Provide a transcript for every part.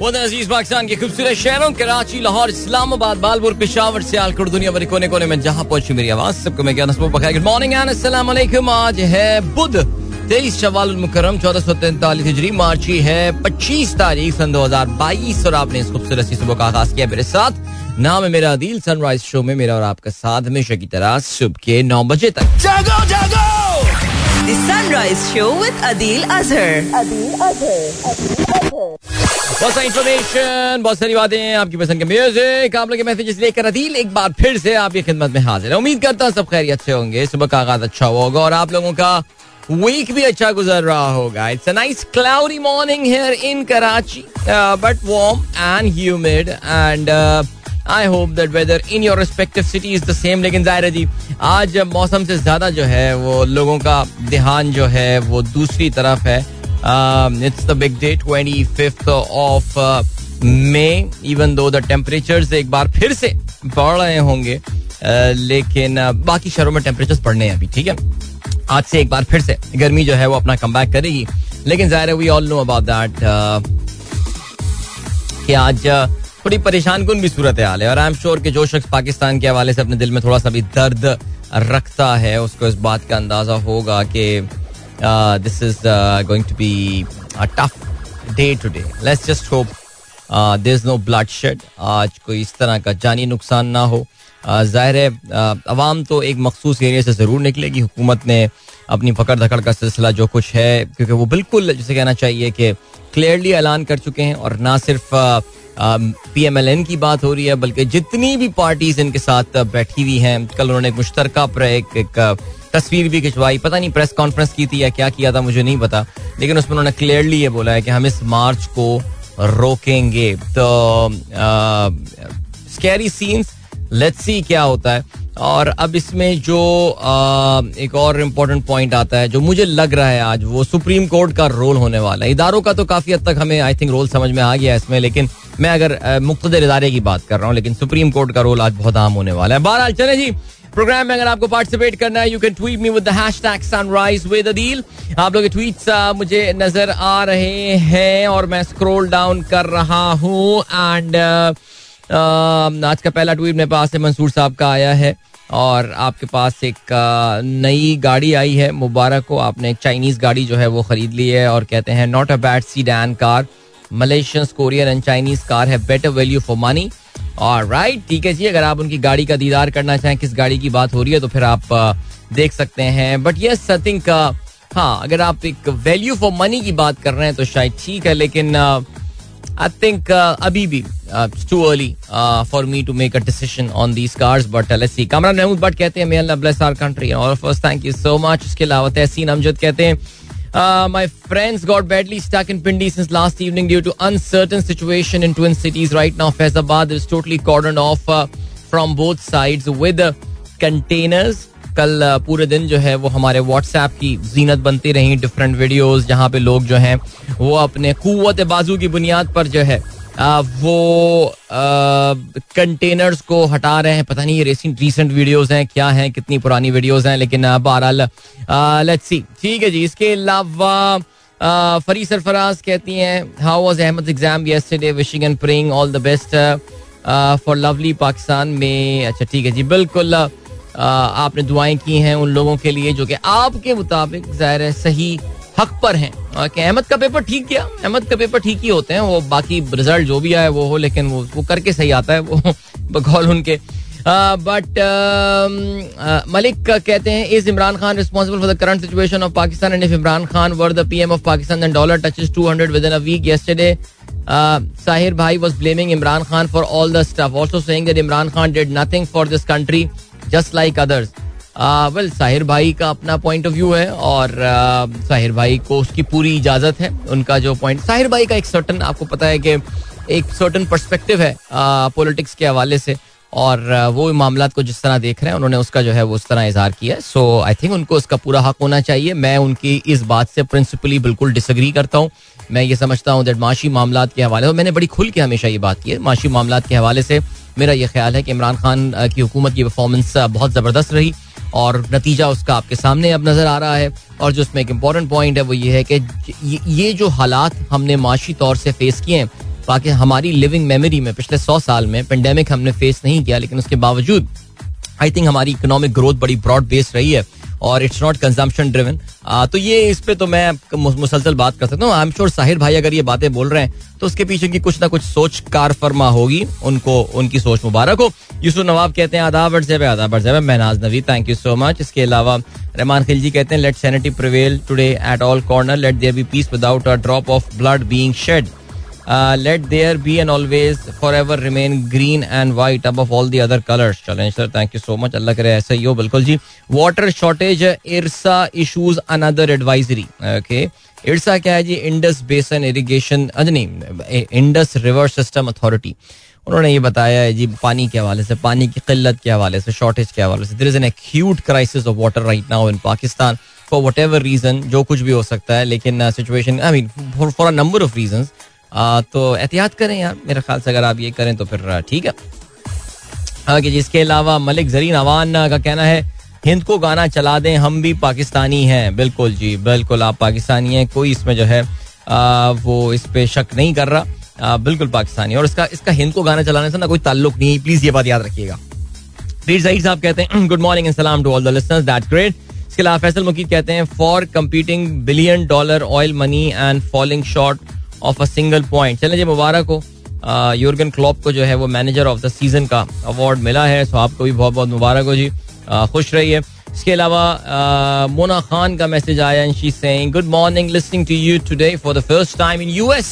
अज़ीज़ पाकिस्तान के खूबसूरत शहरों, कराची, लाहौर, इस्लामाबाद, बालपुर, पिशावर, सियालकोट दुनिया भर कोने कोने में जहाँ पहुँची मेरी आवाज़, सबको मैं क्या गुड मॉर्निंग आज है बुध, तेईस शवाल मुकरम चौदह सौ तैंतालीस हिजरी, मार्च मार्ची है पच्चीस तारीख, सन दो हज़ार बाईस, और आपने इस खूबसूरत सी सुबह का आगाज़ किया मेरे साथ। नाम है मेरा अदील सनराइज शो में मेरा और आपका साथ हमेशा की तरह सुबह के नौ बजे तक। जागो जागो! The Sunrise Show with Adil Azhar. Adil Azhar. बहुत सारी इन्फॉर्मेशन बहुत सारी बातें आपकी पसंद के म्यूज़िक आप लोग के मैसेजेस लेकर अदील एक बार फिर से आपकी खिदमत में हाजिर है उम्मीद करता हूँ सब खैरियत से होंगे सुबह का आगाज़ अच्छा होगा और आप लोगों का वीक भी अच्छा गुजर रहा होगा it's a nice cloudy morning here in Karachi but warm and humid and I hope that weather in your respective city is the same लेकिन ज़ाहिर है जी आज मौसम से ज़्यादा जो है वो लोगों का ध्यान जो है वो दूसरी तरफ़ है। It's the big day twenty fifth of May even though the temperatures एक बार फिर से बढ़ रहे होंगे uh, लेकिन uh, बाकी शहरों में टेम्परेचर्स बढ़ने हैं अभी ठीक है? आज से एक बार फिर से गर्मी जो है वो अपना कम करेगी। लेकिन ज़ाहिर है we all know about that कि आज uh, थोड़ी परेशान कन भी सूरत हाल है और आई एम श्योर कि जो शख्स पाकिस्तान के हवाले से अपने दिल में थोड़ा सा भी दर्द रखता है, उसको इस बात का अंदाज़ा होगा कि this is going to be tough day today let's just hope there is no bloodshed आज कोई इस तरह का जानी नुकसान ना हो। ज़ाहिर है अवाम तो एक मखसूस एरिया से ज़रूर निकलेगी। हुकूमत ने अपनी पकड़ धकड़ का सिलसिला जो कुछ है क्योंकि वो बिल्कुल जिसे कहना चाहिए कि क्लियरली ऐलान कर चुके हैं और ना सिर्फ़ पी एम एल एन की बात हो रही है बल्कि जितनी भी पार्टीज़ इनके साथ बैठी हुई हैं कल उन्होंने एक मुश्तरका एक, एक तस्वीर भी खिंचवाई। पता नहीं प्रेस कॉन्फ्रेंस की थी या क्या किया था मुझे नहीं पता लेकिन उसमें उन्होंने क्लियरली ये बोला है कि हम इस मार्च को रोकेंगे। तो स्कैरी सीन्स लेट्स सी क्या होता है। और अब इसमें जो आ, एक और इम्पोर्टेंट पॉइंट आता है जो मुझे लग रहा है आज वो सुप्रीम कोर्ट का रोल होने वाला है। इदारों का तो काफ़ी हद तक हमें आई थिंक रोल समझ में आ गया है इसमें लेकिन मैं अगर मुख्तर इदारे की बात कर रहा हूँ लेकिन सुप्रीम कोर्ट का रोल आज बहुत आम होने वाला है। बहरहाल चले जी प्रोग्राम में अगर आपको पार्टिसिपेट करना है you can tweet me with sunrise with Adeel आप लोग के ट्वीट्स मुझे नज़र आ रहे हैं और मैं स्क्रोल डाउन कर रहा हूँ एंड आज का पहला ट्वीट मेरे पास से मंसूर साहब का आया है और आपके पास एक नई गाड़ी आई है मुबारक को आपने एक चाइनीज़ गाड़ी जो है वो खरीद ली है और कहते हैं not a bad sedan car Malaysian Korean and Chinese car है बेटर वैल्यू फॉर मनी और राइट ठीक है जी, अगर आप उनकी गाड़ी का दीदार करना चाहें, किस गाड़ी की बात हो रही है तो फिर आप देख सकते हैं। बट यस आई थिंक हाँ अगर आप एक वैल्यू फॉर मनी की बात कर रहे हैं तो शायद ठीक है, लेकिन आई थिंक अभी भी too early for me to make a decision on these cars but let's see Kamran Mahmood but कहते हैं may Allah bless our country और first thank you so much उसके अलावा तहसीन अमजद कहते हैं Uh, my friends got badly stuck in Pindi since last evening due to uncertain situation in twin cities. Right now, Faizabad is totally cordoned off uh, from both sides with uh, containers. कल पूरे दिन जो है वो हमारे WhatsApp की जीनत बनती रही डिफरेंट वीडियोस जहाँ पे लोग जो हैं वो अपने कुत बाजू की बुनियाद पर जो है आ, वो कंटेनर्स को हटा रहे हैं। पता नहीं ये रेसिंग रीसेंट वीडियोस हैं क्या हैं कितनी पुरानी वीडियोस हैं लेकिन बहरहाल लेट्स सी ठीक है जी इसके अलावा फरी सरफराज कहती हैं how was Ahmed exam yesterday wishing and praying all the best for lovely Pakistan में अच्छा ठीक है जी बिल्कुल आपने दुआएँ की हैं उन लोगों के लिए जो कि आपके मुताबिक ज़ाहिर सही हक पर हैं। कि अहमद का पेपर ठीक किया। अहमद का पेपर ठीक ही होते हैं। वो बाकी रिज़ल्ट जो भी आए वो हो, लेकिन वो वो करके सही आता है, वो बकौल उनके। बट मलिक कहते हैं is Imran Khan responsible for the current situation of Pakistan and if Imran Khan were the PM of Pakistan and dollar touches 200 within a week Sahir bhai was blaming Imran Khan for all the stuff also saying that Imran Khan did nothing for this country just like others well Sahir bhai का अपना point of view है और uh, Sahir भाई को उसकी पूरी इजाज़त है उनका जो पॉइंट साहिर भाई का एक सर्टन आपको पता है कि एक सर्टन पर्सपेक्टिव है पॉलिटिक्स के हवाले से और वो मामला को जिस तरह देख रहे हैं उन्होंने उसका जो है वो उस तरह इजहार किया है। सो आई थिंक उनको उसका पूरा हक होना चाहिए। मैं उनकी इस बात से प्रिंसिपली बिल्कुल डिसग्री करता हूँ। मैं ये समझता हूँ दैट माशी मामला के हवाले और मैंने बड़ी खुल के हमेशा ये बात की है माशी मामला के हवाले से मेरा ये ख्याल है कि इमरान खान की हुकूमत की परफॉर्मेंस बहुत ज़बरदस्त रही और नतीजा उसका आपके सामने अब नज़र आ रहा है और जो उसमें एक इंपॉर्टेंट पॉइंट है वो ये है कि ये जो हालात हमने माशी तौर से फेस किए हैं, बाकी हमारी लिविंग मेमोरी में पिछले सौ साल में पेंडेमिक हमने फेस नहीं किया, लेकिन उसके बावजूद आई थिंक हमारी इकोनॉमिक ग्रोथ बड़ी ब्रॉड बेस्ड रही है। और इट्स नॉट कंजम्पशन ड्रिवन तो ये इस पे तो मैं मुसलसल बात कर सकता हूँ। आई एम श्योर साहिर भाई अगर ये बातें बोल रहे हैं तो उसके पीछे की कुछ ना कुछ सोच कार फरमा होगी, उनको, उनकी सोच मुबारक हो। यूसुफ नवाब कहते हैं, आदाब व्हाट्सएप आदाब WhatsApp Mahnaz Navi thank you so much इसके अलावा रहमान खिलजी कहते हैं let sanity prevail today at all corner let there be peace without a drop of blood being shed let there be an always for ever remain green and white above all the other colours चलें sir thank you so much अल्लाह करे ऐसा ही हो बिल्कुल जी water shortage IRSA issues another advisory okay IRSA क्या है जी Indus basin irrigation नहीं इंडस रिवर सिस्टम अथॉरिटी उन्होंने ये बताया है जी, पानी के हवाले से, पानी की किल्लत के हवाले से शॉर्टेज के हवाले से. There is an acute crisis of water right now in Pakistan for whatever reason जो कुछ भी हो सकता है, लेकिन situation I mean for a number of reason तो एहतियात करें यार मेरे ख्याल से अगर आप ये करें तो फिर ठीक है। आगे जिसके अलावा मलिक जरीन अवान का कहना है हिंद को गाना चला दें हम भी पाकिस्तानी हैं। बिल्कुल जी बिल्कुल आप पाकिस्तानी हैं कोई इसमें जो है आ, वो इस पे शक नहीं कर रहा। आ, बिल्कुल पाकिस्तानी। और इसका इसका हिंद को गाना चलाने से ना कोई ताल्लुक नहीं प्लीज़ ये बात याद रखिएगा। सईद साहब कहते हैं good morning and salaam to all the that's great. इसके अलावा फैसल मुकीद कहते हैं for competing billion dollar oil money and falling short of a single point चले जी, मुबारक हो। यूर्गन क्लॉप को जो है वो मैनेजर ऑफ़ द सीज़न का अवार्ड मिला है सो आपको भी बहुत बहुत मुबारक हो जी। खुश रहिए। इसके अलावा मोना खान का मैसेज आया and she saying good morning listening to you today for the first time in US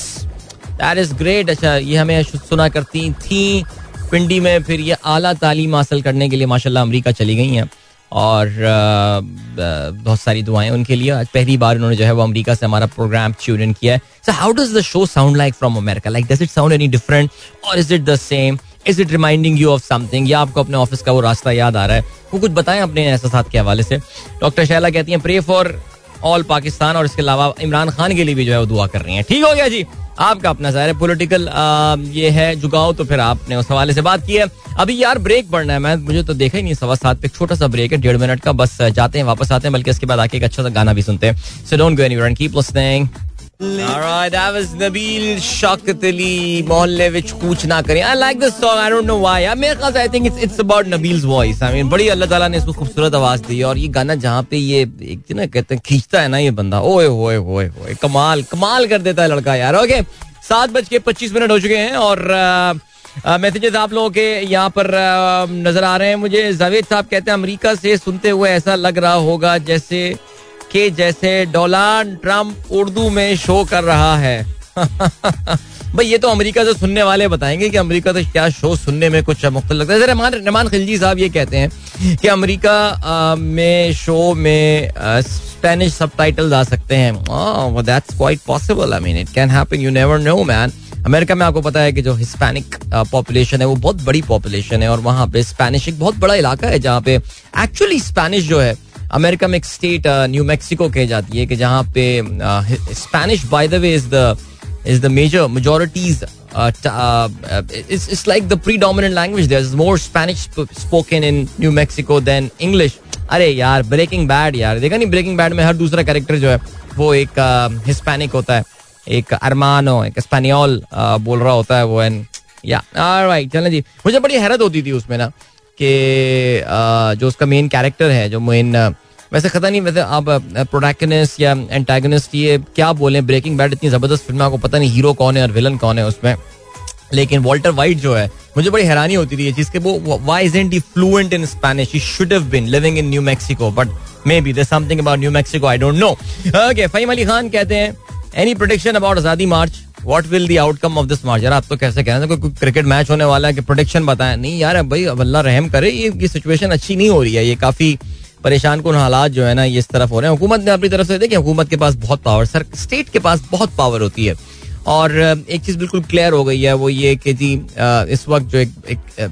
that is great अच्छा ये हमें सुना करती थी, पिंडी में फिर ये आला तालीम हासिल करने के लिए, माशाल्लाह, अमेरिका चली गई हैं। और बहुत सारी दुआएँ उनके लिए। आज पहली बार उन्होंने जो है वो अमेरिका से हमारा प्रोग्राम ट्यून इन किया है। So how does the show sound like from America like does it sound any different और is it the same is it reminding you of something या आपको अपने ऑफ़िस का वो रास्ता याद आ रहा है? वो कुछ बताएँ अपने एहसास के हवाले से। डॉक्टर शैला कहती हैं प्रे फॉर ऑल पाकिस्तान और इसके अलावा इमरान खान के लिए भी जो है वो दुआ कर रही हैं। ठीक हो गया जी। आपका अपना ज़ाहिर है पोलिटिकल ये है जुगाओ तो फिर आपने उस हवाले से बात की है। अभी यार ब्रेक पड़ना है, मैं, मुझे तो देखा ही नहीं, सवा सात पे छोटा सा ब्रेक है, डेढ़ मिनट का, बस जाते हैं, वापस आते हैं, बल्कि इसके बाद आके एक अच्छा सा गाना भी सुनते हैं। So don't go any keep listening That was Nabil I like this song, I don't know why. I think it's it's about Nabil's voice. I mean खूबसूरत आवाज़ दी और ये गाना जहाँ पे ये एक ना कहते हैं, खींचता है ना ये बंदा। ओए होए कमाल कमाल कर देता है लड़का यार। ओके सात बज के पच्चीस मिनट हो चुके हैं और मैसेजेस आप लोगों के यहाँ पर नज़र आ रहे हैं। मुझे जावेद साहब कहते हैं, अमेरिका से सुनते हुए ऐसा लग रहा होगा जैसे कि जैसे डोनाल्ड ट्रंप उर्दू में शो कर रहा है। भाई, ये तो अमेरिका से सुनने वाले बताएँगे कि अमेरिका से क्या शो सुनने में कुछ मुख्त लगता है। रहमान रहमान खिलजी साहब ये कहते हैं कि अमेरिका में शो में स्पेनिश सब आ सकते हैं। That's quite possible I mean it can happen you never know man America में आपको पता है कि जो हिस्पैनिक पॉपुलेशन है, वो बहुत बड़ी पॉपुलेशन है और वहाँ पे स्पेनिश एक बहुत बड़ा इलाका है जहाँ पे एक्चुअली स्पेनिश जो है अमेरिका में एक स्टेट न्यू मैक्सिको कही जाती है कि जहाँ पे Spanish by the way is the is the major majorities it's like the predominant language. There is more Spanish spoken in New Mexico than English. अरे यार ब्रेकिंग बैड यार। देखा नहीं ब्रेकिंग बैड में हर दूसरा कैरेक्टर जो है, वो एक हिस्पैनिक होता है। एक अरमानो एक स्पेनियोल बोल रहा होता है वो एन या राइट चलें जी। मुझे बड़ी हैरत होती थी उसमें ना कि जो उसका मेन कैरेक्टर है, जो मेन वैसे खता नहीं, वैसे आप प्रोटैगनिस्ट या एंटागनिस्ट ये क्या बोले? ब्रेकिंग बैड इतनी ज़बरदस्त फ़िल्म आपको पता नहीं हीरो कौन है और विलन कौन है उसमें। लेकिन वॉल्टर वाइट जो है, मुझे बड़ी हैरानी होती थी जिसके वो why isn't he fluent in Spanish he should have been living in New Mexico but maybe there something about New Mexico I don't know okay Fahim Ali Khan कहते हैं any prediction about Azadi march what will the outcome of this march यार, आप तो कैसे कहना कोई cricket match होने वाला है कि प्रोडिक्शन बताएँ? नहीं यार भाई, अब अल्लाह रहम करे, ये सिचुएशन अच्छी नहीं हो रही है, ये काफ़ी परेशान कौन हालात जो है ना ये इस तरफ़ हो रहे हैं। हुकूमत ने अपनी तरफ़ से देखिए हुकूमत के पास बहुत पावर सर स्टेट के पास बहुत पावर होती है। और एक चीज़ बिल्कुल क्लियर हो गई है वो ये कि जी इस वक्त जो एक, एक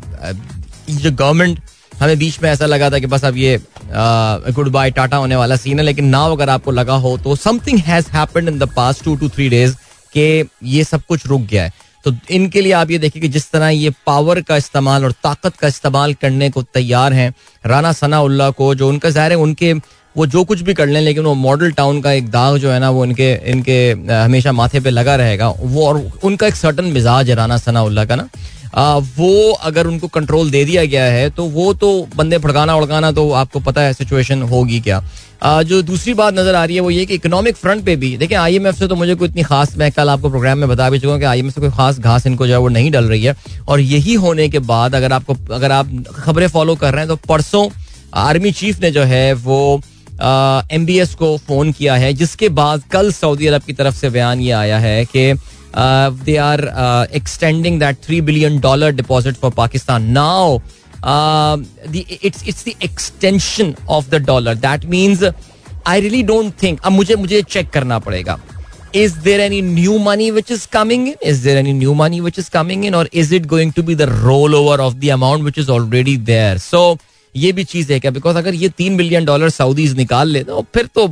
जो गवर्नमेंट हमें बीच में ऐसा लगा था कि बस अब ये गुड बाय टाटा होने वाला सीन है लेकिन नाउ अगर आपको लगा हो तो something has happened in the past two two three days के ये सब कुछ रुक गया है। तो इनके लिए आप ये देखिए कि जिस तरह ये पावर का इस्तेमाल और ताकत का इस्तेमाल करने को तैयार हैं राना सना उल्ला को जो उनका ज़ाहिर है उनके वो जो कुछ भी कर लें लेकिन वो मॉडल टाउन का एक दाग जो है ना वो इनके इनके हमेशा माथे पे लगा रहेगा। वो और उनका एक सर्टन मिजाज है राना सनाउल्ला का ना। आ, वो अगर उनको कंट्रोल दे दिया गया है तो वो तो बंदे भड़काना उड़काना तो आपको पता है सिचुएशन होगी क्या। जो दूसरी बात नज़र आ रही है वो ये कि इकोनॉमिक फ्रंट पे भी, देखिए आईएमएफ से तो मुझे कोई इतनी खास, मैं कल आपको प्रोग्राम में बता भी चुका हूँ कि आईएमएफ से कोई खास घास इनको जो है वो नहीं डल रही है। और यही होने के बाद अगर आपको, अगर आप खबरें फॉलो कर रहे हैं तो परसों आर्मी चीफ ने जो है वो एम बी एस को फ़ोन किया है, जिसके बाद कल सऊदी अरब की तरफ़ से बयान ये आया है कि they are extending that three billion dollar deposit for Pakistan now It's it's the extension of the dollar that means I really don't think अब मुझे मुझे चेक करना पड़ेगा is there any new money which is coming in? Is there any new money which is coming in, or is it going to be the rollover of the amount which is already there? So ये भी चीज है क्या because अगर ये तीन billion dollar Saudis निकाल ले तो फिर तो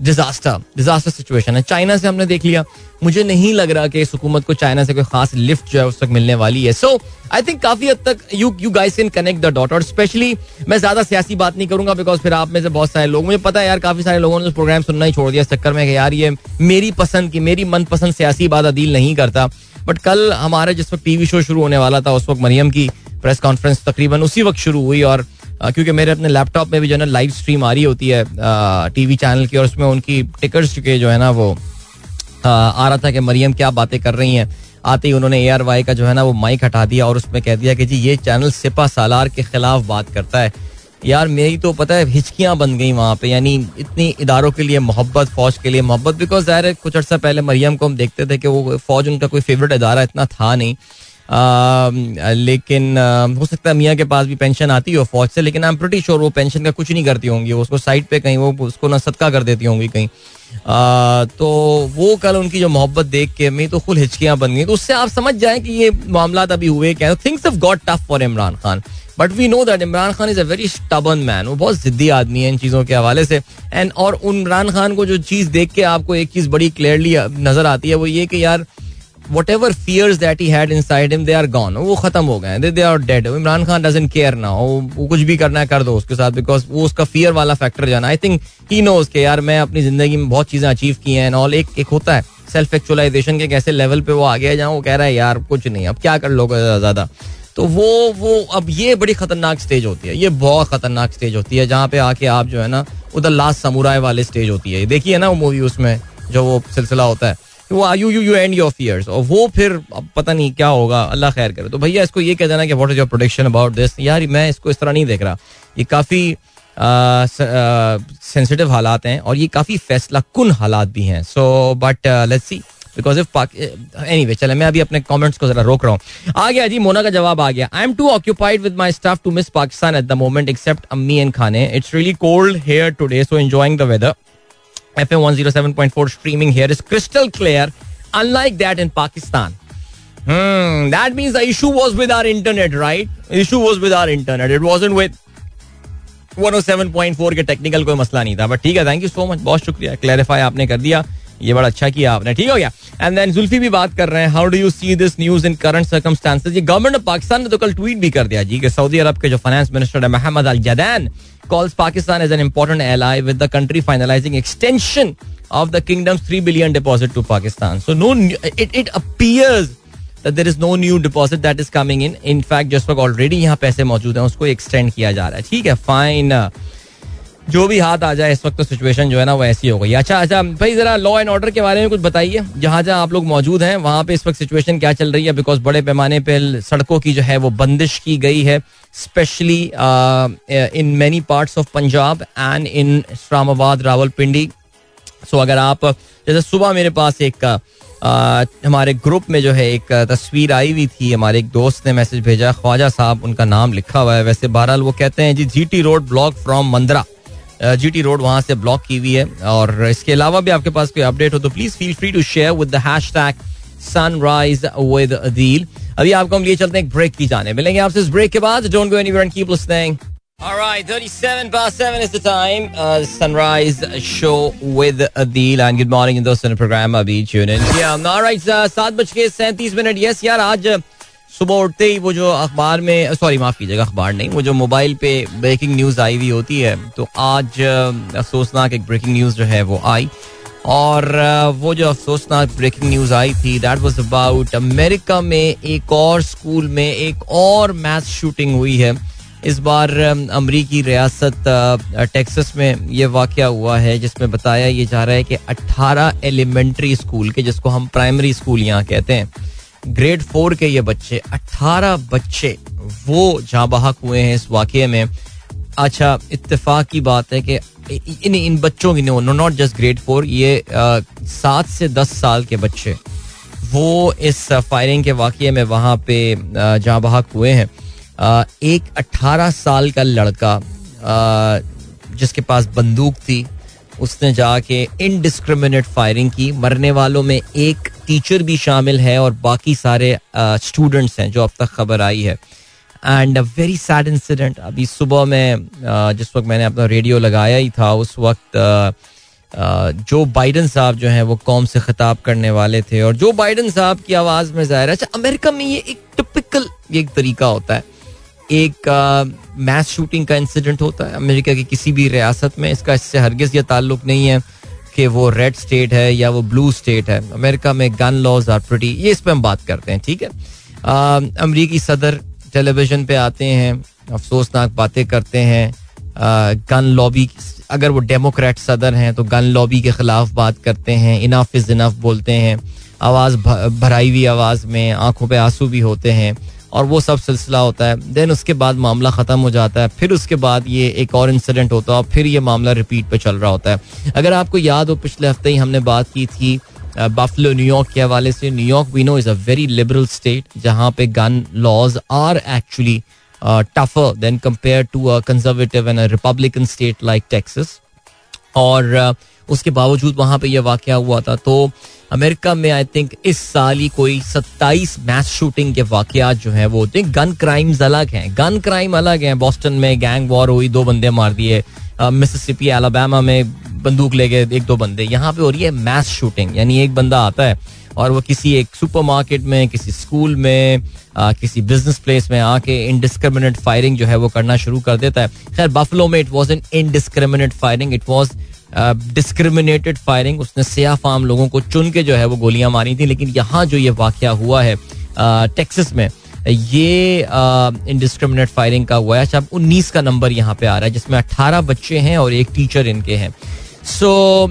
डिजास्टर सिचुएशन है चाइना से हमने देख लिया। मुझे नहीं लग रहा कि इस हुकूमत को चाइना से कोई खास लिफ्ट जो है उस तक मिलने वाली है। सो आई थिंक काफ़ी हद तक you you guys can connect the dot और स्पेशली मैं ज़्यादा सियासी बात नहीं करूँगा बिकॉज़ फिर आप में से बहुत सारे लोग, मुझे पता है यार काफ़ी सारे लोगों ने प्रोग्राम सुनना ही छोड़ दिया इस चक्कर में कि यार ये मेरी पसंद की, मेरी मनपसंद सियासी बात अदील नहीं करता। बट कल हमारा जिस वक्त टीवी शो शुरू होने वाला था, उस वक्त मरियम की प्रेस कॉन्फ्रेंस तकरीबन उसी वक्त शुरू हुई और क्योंकि मेरे अपने लैपटॉप में भी जो है ना लाइव स्ट्रीम आ रही होती है टीवी चैनल की, और उसमें उनकी टिकट्स के जो है ना वो आ रहा था कि मरियम क्या बातें कर रही हैं। आते ही उन्होंने ए आर वाई का जो है ना वो माइक हटा दिया और उसमें कह दिया कि जी, ये चैनल सिपा सालार के खिलाफ बात करता है। यार, मेरी तो पता है हिचकियाँ बन गई वहाँ पे, यानी इतनी इदारों के लिए मोहब्बत, फौज के लिए मोहब्बत बिकॉज़ ज़ाहिर है कुछ अर्सा पहले मरियम को हम देखते थे कि वो फौज उनका कोई फेवरेट इदारा इतना था नहीं। लेकिन हो सकता है मियाँ के पास भी पेंशन आती हो फौज से लेकिन आई एम प्रिटी श्योर वो पेंशन का कुछ नहीं करती होंगी। उसको साइड पे कहीं वो उसको ना सदका कर देती होंगी कहीं। आ, तो वो कल उनकी जो मोहब्बत देख के मैं तो खुल हिचकियाँ बन गई। तो उससे आप समझ जाए कि ये मामला अभी हुए क्या things have got tough for Imran Khan but we know that Imran Khan is a very stubborn man वो बहुत जिद्दी आदमी है इन चीज़ों के हवाले से। एंड और इमरान खान को जो चीज़ देख के आपको एक चीज़ बड़ी क्लियरली नज़र आती है वो ये कि यार whatever fears that he had inside him they are gone वो खत्म हो गए they are dead Imran Khan doesn't care ना वो कुछ भी करना है, कर दो उसके साथ बिकॉज़ वो उसका फियर वाला फैक्टर जाना। आई थिंक ही नोज़ के यार मैं अपनी ज़िंदगी में बहुत चीज़ें अचीव की हैं ऑल एक एक होता है सेल्फ एक्चुअलाइजेशन के कैसे लेवल पे वो आ गया जहाँ वो कह रहा है, यार, कुछ नहीं। अब क्या कर लोगे ज़्यादा? तो वो वो, अब ये बड़ी खतरनाक स्टेज होती है। ये बहुत खतरनाक स्टेज होती है जहाँ पे आके आप जो है ना, उधर लास्ट समुराय वाले स्टेज होती है। देखिए ना वो मूवी उसमें, जो वो सिलसिला होता है। You you you and your fears और वो फिर, अब पता नहीं क्या होगा, अल्लाह खैर करे। तो भैया, इसको ये कह देना कि what is your prediction about this यार, मैं इसको इस तरह नहीं देख रहा। ये काफ़ी सेंसिटिव हालात हैं और ये काफ़ी फैसला कुन हालात भी हैं। So but let's see because if any way चले, मैं अभी अपने कमेंट्स को जरा रोक रहा हूँ। आ गया जी, मोना का जवाब आ गया। I am too occupied with my staff to miss Pakistan at the moment except अम्मी एंड खाने it's really cold here today so enjoying the weather FM 107.4 streaming here is crystal clear, unlike that in Pakistan. Hmm, that means the issue was with our internet, right? issue was with our internet. It wasn't with 107.4 के technical कोई मसला नहीं था but ठीक है thank you so much बहुत शुक्रिया clarify आपने कर दिया ये बड़ा अच्छा किया आपने। ठीक हो गया। एंड देन जुल्फी भी बात कर रहे हैं। How do you see this news in current circumstances ये गवर्नमेंट ऑफ़ पाकिस्तान ने तो कल ट्वीट भी कर दिया जी कि सऊदी अरब के जो फाइनेंस मिनिस्टर है, Mohammed Al Jadaan calls Pakistan as an important ally with the country finalising extension of the kingdom three billion deposit to Pakistan so no it it appears there is no new deposit that is coming in in fact जिस वक्त already यहाँ पैसे मौजूद है, उसको extend किया जा रहा है। ठीक है फाइन जो भी हाथ आ जाए इस वक्त तो सिचुएशन जो है ना वो ऐसी हो गई अच्छा अच्छा भाई जरा लॉ एंड ऑर्डर के बारे में कुछ बताइए। जहाँ जहाँ आप लोग मौजूद हैं वहाँ पे इस वक्त सिचुएशन क्या चल रही है? बिकॉज़ बड़े पैमाने पे सड़कों की जो है वो बंदिश की गई है specially in many parts of Punjab and in Islamabad Rawalpindi so अगर आप जैसे सुबह मेरे पास एक uh, हमारे ग्रुप में जो है एक तस्वीर आई हुई थी हमारे एक दोस्त ने मैसेज भेजा ख्वाजा साहब उनका नाम लिखा हुआ है। वैसे बहरहाल वो कहते हैं जी GT road block from Mandra GT road वहाँ से ब्लॉक की हुई है और इसके अलावा भी आपके पास कोई अपडेट हो तो please feel free to share with the hashtag sunrise with Adeel अभी आपको हम लिए चलते हैं एक ब्रेक की जाने मिलेंगे आपसे इस ब्रेक के बाद don't go anywhere and keep listening Alright, 37 past 7 is the time. Uh, sunrise show with Adil and good morning in ने प्रोग्राम अभी tune in. Yeah, alright, uh, सात बज के सैंतीस मिनट. Yes, यार आज सुबह उठते ही वो जो अखबार में सॉरी माफ़ कीजिएगा, अखबार नहीं, वो जो मोबाइल पे ब्रेकिंग न्यूज़ आई हुई होती है तो आज अफसोसनाक एक ब्रेकिंग न्यूज़ जो है वो आई। और वो जो अफसोसनाक ब्रेकिंग न्यूज़ आई थी दैट वाज अबाउट अमेरिका में एक और स्कूल में एक और मैथ शूटिंग हुई है। इस बार अमरीकी रियासत टेक्सास में ये वाक़ हुआ है, जिसमें बताया ये जा रहा है कि 18 एलिमेंट्री स्कूल के, जिसको हम प्राइमरी स्कूल यहाँ कहते हैं ग्रेड फोर के ये बच्चे 18 बच्चे वो जहाँ बहक हुए हैं इस वाक़े में। अच्छा इत्तेफाक की बात है कि इन इन बच्चों की no not just grade four ये सात से दस साल के बच्चे वो इस फायरिंग के वाक़े में वहाँ पे जहाँ बहक हुए हैं। एक अट्ठारह साल का लड़का जिसके पास बंदूक थी उसने जाके इनडिस्क्रिमिनेट फायरिंग की। मरने वालों में एक टीचर भी शामिल है और बाकी सारे स्टूडेंट्स uh, हैं जो अब तक खबर आई है। And a very sad incident अभी सुबह में जिस वक्त मैंने अपना रेडियो लगाया ही था उस वक्त जो बाइडन साहब जो हैं वो कौम से खिताब करने वाले थे। और जो बाइडन साहब की आवाज़ में ज़ाहिर है अच्छा अमेरिका में ये एक टिपिकल एक तरीका होता है। एक मैस शूटिंग का इंसिडेंट होता है अमेरिका की किसी भी रियासत में। इसका इससे हरगिज यह ताल्लुक नहीं है कि वो रेड स्टेट है या वो ब्लू स्टेट है। अमेरिका में गन लॉज आर प्रटी ये इस पर हम बात करते हैं, ठीक है? अमरीकी सदर टेलीविज़न पे आते हैं, अफसोसनाक बातें करते हैं। गन लॉबी अगर वो डेमोक्रेट सदर हैं तो गन लॉबी के खिलाफ बात करते हैं इनाफ इज़ इनफ बोलते हैं। आवाज़ भराई हुई आवाज़ में आँखों पे आँसू भी होते हैं। और वो सब सिलसिला होता है। देन उसके बाद मामला ख़त्म हो जाता है। फिर उसके बाद ये एक और इंसिडेंट होता है और फिर ये मामला रिपीट पे चल रहा होता है। अगर आपको याद हो पिछले हफ़्ते ही हमने बात की थी बफलो न्यूयॉर्क के हवाले से। New York we know is a very liberal state जहाँ पे gun laws are actually tougher than compare to a conservative and republican state like Texas और uh, उसके बावजूद वहाँ पे यह वाक़ हुआ था। तो अमेरिका में आई थिंक इस साल ही कोई सत्ताईस मैच शूटिंग के वाकत जो है, वो होते हैं। गन क्राइम्स अलग हैं। गन क्राइम अलग हैं। बॉस्टन में गैंग वॉर हुई, दो बंदे मार दिए। मिसिसिपी अलाबामा में बंदूक ले गए एक दो बंदे। यहाँ पे हो रही है मैच शूटिंग यानी एक बंदा आता है और वो किसी एक सुपरमार्केट में किसी स्कूल में आ, किसी बिज़नेस प्लेस में आके इनडिस्क्रिमिनेट फायरिंग जो है वो करना शुरू कर देता है। खैर बफलो में it was an indiscriminate firing it was discriminated firing उसने सिया फार्म लोगों को चुन के जो है वो गोलियाँ मारी थी लेकिन यहाँ जो ये वाक़ हुआ है टेक्सिस में ये इनडिस्क्रिमिनेट फायरिंग का हुआ है। अच्छा उन्नीस का नंबर यहाँ पे आ रहा है जिसमें अट्ठारह बच्चे हैं और एक टीचर इनके हैं। सो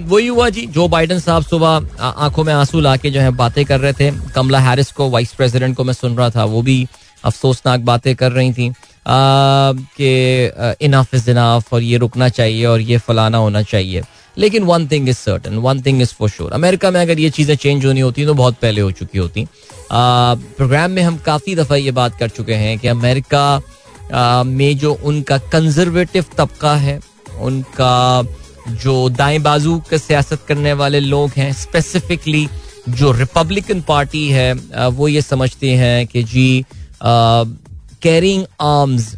वही हुआ जी जो बाइडन साहब सुबह आँखों में आँसू ला के जो है बातें कर रहे थे। कमला हैरिस को, वाइस प्रेसिडेंट को मैं सुन रहा था, वो भी अफसोसनाक बातें कर रही थी। कि इनाफ इज़ इनाफ और ये रुकना चाहिए और ये फलाना होना चाहिए। लेकिन one thing is certain one thing is for sure America में अगर ये चीज़ें चेंज होनी होती तो बहुत पहले हो चुकी होती प्रोग्राम में हम काफ़ी दफ़ा ये बात कर चुके हैं कि अमेरिका में जो उनका कंजर्वेटिव तबका है, उनका जो दाएँ बाजू का सियासत करने वाले लोग हैं स्पेसिफिकली जो रिपब्लिकन पार्टी है वो ये समझते हैं कि जी carrying arms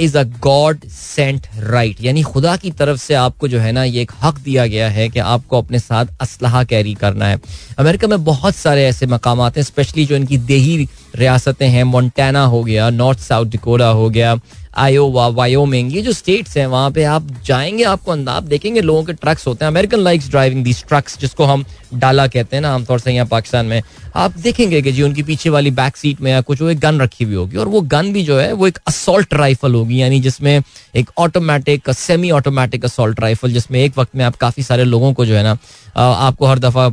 is a God sent right यानी खुदा की तरफ़ से आपको जो है ना, ये एक हक दिया गया है कि आपको अपने साथ असलहा कैरी करना है। अमेरिका में बहुत सारे ऐसे मकाम हैं स्पेशली जो इनकी देही रियासतें हैं मोन्टाना हो गया नॉर्थ साउथ डिकोरा हो गया आयोवा वायोमिंग ये जो स्टेट्स हैं, वहाँ पे आप जाएँगे, आपको आप देखेंगे, लोगों के ट्रक्स होते हैं American likes driving these trucks जिसको हम डाला कहते हैं ना, आमतौर से यहाँ पाकिस्तान में। आप देखेंगे कि जी उनकी पीछे वाली बैक सीट में या कुछ, वो एक गन रखी हुई होगी, और वो गन भी जो है, वो एक असोल्ट राइफल होगी, यानी जिसमें एक automatic semi automatic assault rifle जिसमें एक वक्त में आप काफ़ी सारे लोगों को जो है ना आपको हर दफ़ा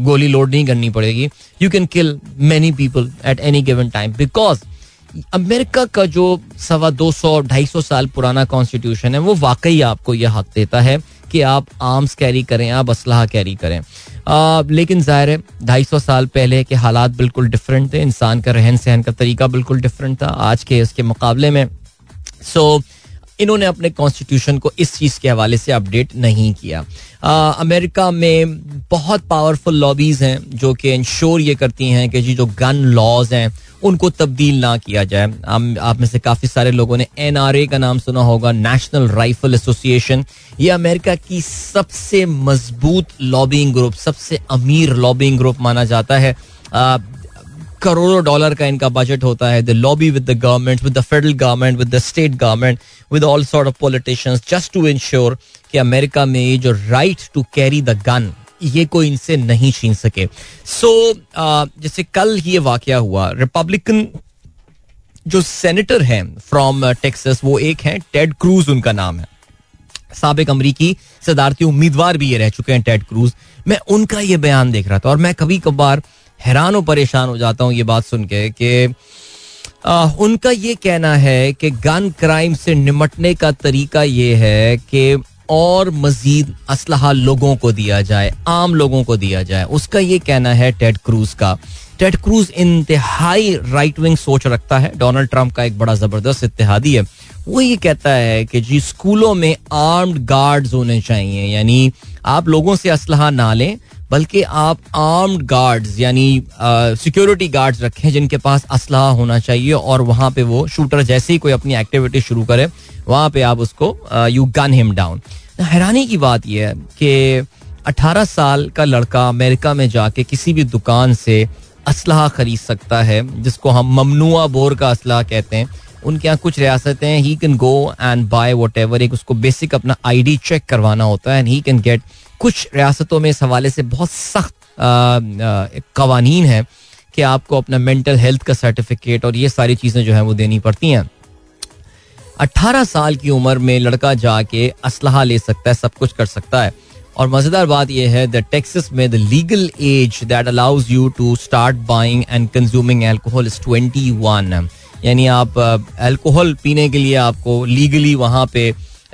गोली लोड नहीं करनी पड़ेगी। You can kill many people at any given time because America का जो सवा दो सौ ढाई सौ साल पुराना कॉन्स्टिट्यूशन है वो वाकई आपको यह हक देता है कि आप आर्म्स कैरी करें आप असलाह कैरी करें। आ, लेकिन ज़ाहिर है ढाई सौ साल पहले के हालात बिल्कुल डिफरेंट थे इंसान का रहन सहन का तरीका बिल्कुल डिफरेंट था आज के इसके मुकाबले में। सो so, इन्होंने अपने कॉन्स्टिट्यूशन को इस चीज़ के हवाले से अपडेट नहीं किया। अमेरिका में बहुत पावरफुल लॉबीज हैं जो कि इंश्योर ये करती हैं कि जी जो गन लॉज हैं, उनको तब्दील ना किया जाए। आप में से काफ़ी सारे लोगों ने एनआरए का नाम सुना होगा नेशनल राइफल एसोसिएशन ये अमेरिका की सबसे मज़बूत लॉबिंग ग्रुप सबसे अमीर लॉबिंग ग्रुप माना जाता है। करोड़ों डॉलर का इनका बजट होता है। The lobby with the government with the federal government with the state government with all sort of politicians just to ensure कि अमेरिका में ये जो right to carry the gun ये कोई इनसे नहीं छीन सके। सो so, uh, जैसे कल ये वाक्य हुआ रिपब्लिकन जो सेनेटर हैं फ्रॉम टेक्सास वो एक हैं टेड क्रूज उनका नाम है। सबक अमरीकी सदारती उम्मीदवार भी ये रह चुके हैं टेड क्रूज मैं उनका ये बयान देख रहा था और मैं कभी कभार हैरान और परेशान हो जाता हूँ ये बात सुन के कि उनका ये कहना है कि गन क्राइम से निमटने का तरीका ये है कि और मजीद असलहा लोगों को दिया जाए, आम लोगों को दिया जाए। उसका ये कहना है टेड क्रूज का। टेड क्रूज इंतहाई राइट विंग सोच रखता है। डोनाल्ड ट्रंप का एक बड़ा ज़बरदस्त इतिहादी है। वो ये कहता है कि जी, स्कूलों में आर्म्ड गार्ड्स होने चाहिए, यानी आप लोगों से असलहा ना लें बल्कि आप आर्म्ड गार्ड्स यानी सिक्योरिटी गार्ड्स रखें जिनके पास असलहा होना चाहिए और वहाँ पे वो शूटर जैसे ही कोई अपनी एक्टिविटी शुरू करे, वहाँ पे आप उसको यू गन हिम डाउन हैरानी की बात यह है कि 18 साल का लड़का अमेरिका में जाके किसी भी दुकान से असलहा खरीद सकता है, जिसको हम ममनुआ बोर का असलहा कहते हैं। उनके यहाँ कुछ रियासतें हैं he can go and buy whatever एक उसको बेसिक अपना आईडी चेक करवाना होता है एंड ही कैन गेट कुछ रियासतों में इस हवाले से बहुत सख्त कवानीन है कि आपको अपना मेंटल हेल्थ का सर्टिफिकेट और ये सारी चीज़ें जो है वो देनी पड़ती हैं। अट्ठारह साल की उम्र में लड़का जाके असलहा ले सकता है, सब कुछ कर सकता है। और मज़ेदार बात यह है द टेक्सिस में the legal age that allows you to start buying and consuming alcohol is twenty one यानी आप अल्कोहल पीने के लिए आपको लीगली वहाँ पे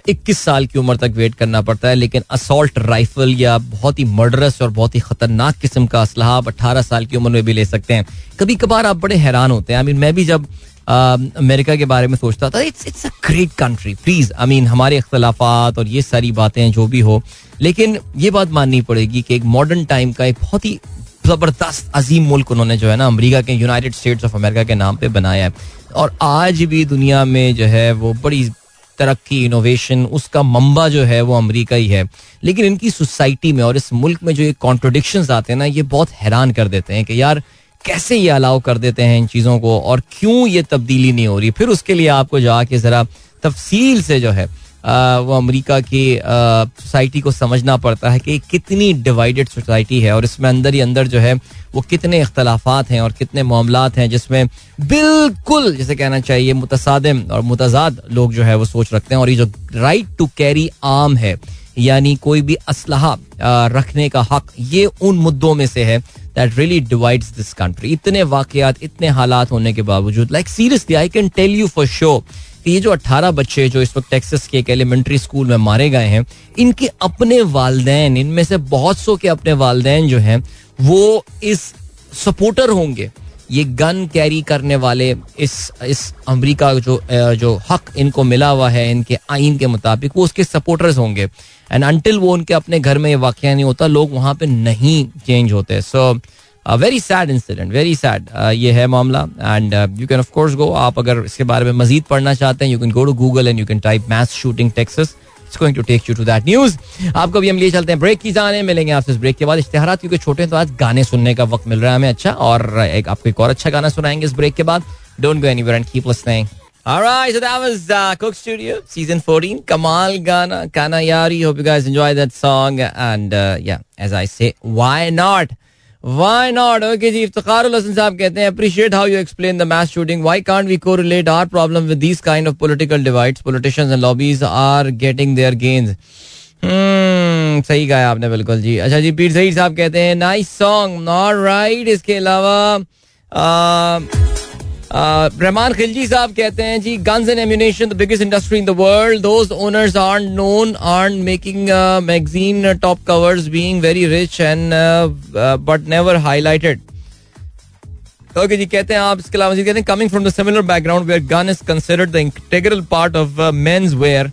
21 साल की उम्र तक वेट करना पड़ता है, लेकिन असॉल्ट राइफल या बहुत ही मर्डरस और बहुत ही खतरनाक किस्म का असलाह आप अट्ठारह साल की उम्र में भी ले सकते हैं। कभी कभार आप बड़े हैरान होते हैं। आई मीन मैं भी जब अमेरिका के बारे में सोचता था it's it's a great country please I mean हमारे अख्तलाफात और ये सारी बातें जो भी हो, लेकिन ये बात माननी पड़ेगी कि एक मॉडर्न टाइम का एक बहुत ही ज़बरदस्त अजीम मुल्क उन्होंने जो है ना अमेरिका के यूनाइटेड स्टेट्स ऑफ़ अमेरिका के नाम पे बनाया है। और आज भी दुनिया में जो है वो बड़ी तरक्की इनोवेशन उसका मंबा जो है वो अमरीका ही है। लेकिन इनकी सोसाइटी में और इस मुल्क में जो ये कॉन्ट्रोडिक्शन आते हैं ना, ये बहुत हैरान कर देते हैं कि यार, कैसे ये अलाउ कर देते हैं इन चीज़ों को और क्यों ये तब्दीली नहीं हो रही? फिर उसके लिए आपको जाके ज़रा तफसील से जो है वो अमेरिका की सोसाइटी को समझना पड़ता है कि कितनी डिवाइडेड सोसाइटी है और इसमें अंदर ही अंदर जो है वो कितने इख्तलाफात हैं और कितने मामला हैं जिसमें बिल्कुल, जैसे कहना चाहिए, मुतसादम और मुतजाद लोग जो है वो सोच रखते हैं और ये जो राइट टू कैरी आम है, यानी कोई भी असलहा रखने का हक, ये उन मुद्दों में से है that really divides this country इतने वाकयात, इतने हालात होने के बावजूद like seriously I can tell you for sure ये जो 18 बच्चे जो इस वक्त टेक्सास के एक एलिमेंट्री स्कूल में मारे गए हैं इनके अपने वालदेन इनमें से बहुत सौ के अपने वालदेन जो हैं वो इस सपोर्टर होंगे। ये गन कैरी करने वाले इस इस अमेरिका जो जो हक इनको मिला हुआ है इनके आइन के मुताबिक वो उसके सपोर्टर्स होंगे। एंड अनटिल वो उनके अपने घर में ये वाक़ नहीं होता लोग वहाँ पे नहीं चेंज होते। So so, very sad incident very sad ये है मामला and you can of course go आप अगर इसके बारे में मजीद पढ़ना चाहते हैं you can go to Google and you can type mass shooting Texas going to take you to that news आपको भी हम लिए चलते हैं ब्रेक की जाने मिलेंगे आपसे इस ब्रेक के बाद इश्तेहार क्योंकि छोटे हैं तो आज गाने सुनने का वक्त मिल रहा है हमें अच्छा और एक आपको एक और अच्छा गाना सुनाएँगे इस ब्रेक के बाद don't go anywhere and keep listening Alright, so that was uh, Cook Studio, season 14. Kamal Gana, Kana Yari. Hope you guys enjoy that song. And uh, yeah, as I say, why not? Why not? Okay, जी इफ्तार साहब कहते हैं appreciate how you explain the mass shooting. Why can't we correlate our problem with these kind of political divides? Politicians and lobbies are getting their gains. Hmm, सही कहा आपने बिल्कुल जी अच्छा जी पीर सईद साहब कहते हैं नाइस सॉन्ग ऑल राइट इसके अलावा रहमान खिलजी साहब कहते हैं जी guns and ammunition the biggest industry in the world those owners are known are making magazine top covers being very rich and but never highlighted okay जी कहते हैं आप इसके अलावा कहते हैं coming from the similar background where gun is considered the integral part of men's where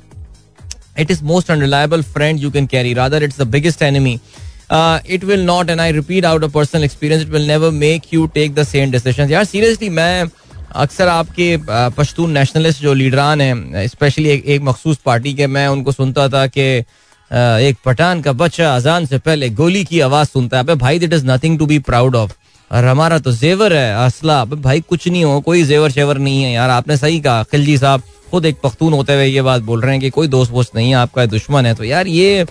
it most unreliable friend you can carry. Rather it's the biggest enemy. Uh, it will not and i repeat out of personal experience it will never make you take the same decisions. यार seriously मैं अक्सर आपके Pashtun nationalist जो लीडरान हैं specially एक, एक मखसूस party के मैं उनको सुनता था कि एक पठान का बच्चा अजान से पहले गोली की आवाज़ सुनता है। भाई this is nothing to be proud of और हमारा तो जेवर है असला। भाई कुछ नहीं हो कोई जेवर शेवर नहीं है यार। आपने सही कहा खिलजी साहब खुद एक पख्तून होते हुए ये बात बोल रहे हैं कि कोई दोस्त वोस्त नहीं है आपका दुश्मन है। तो यार ये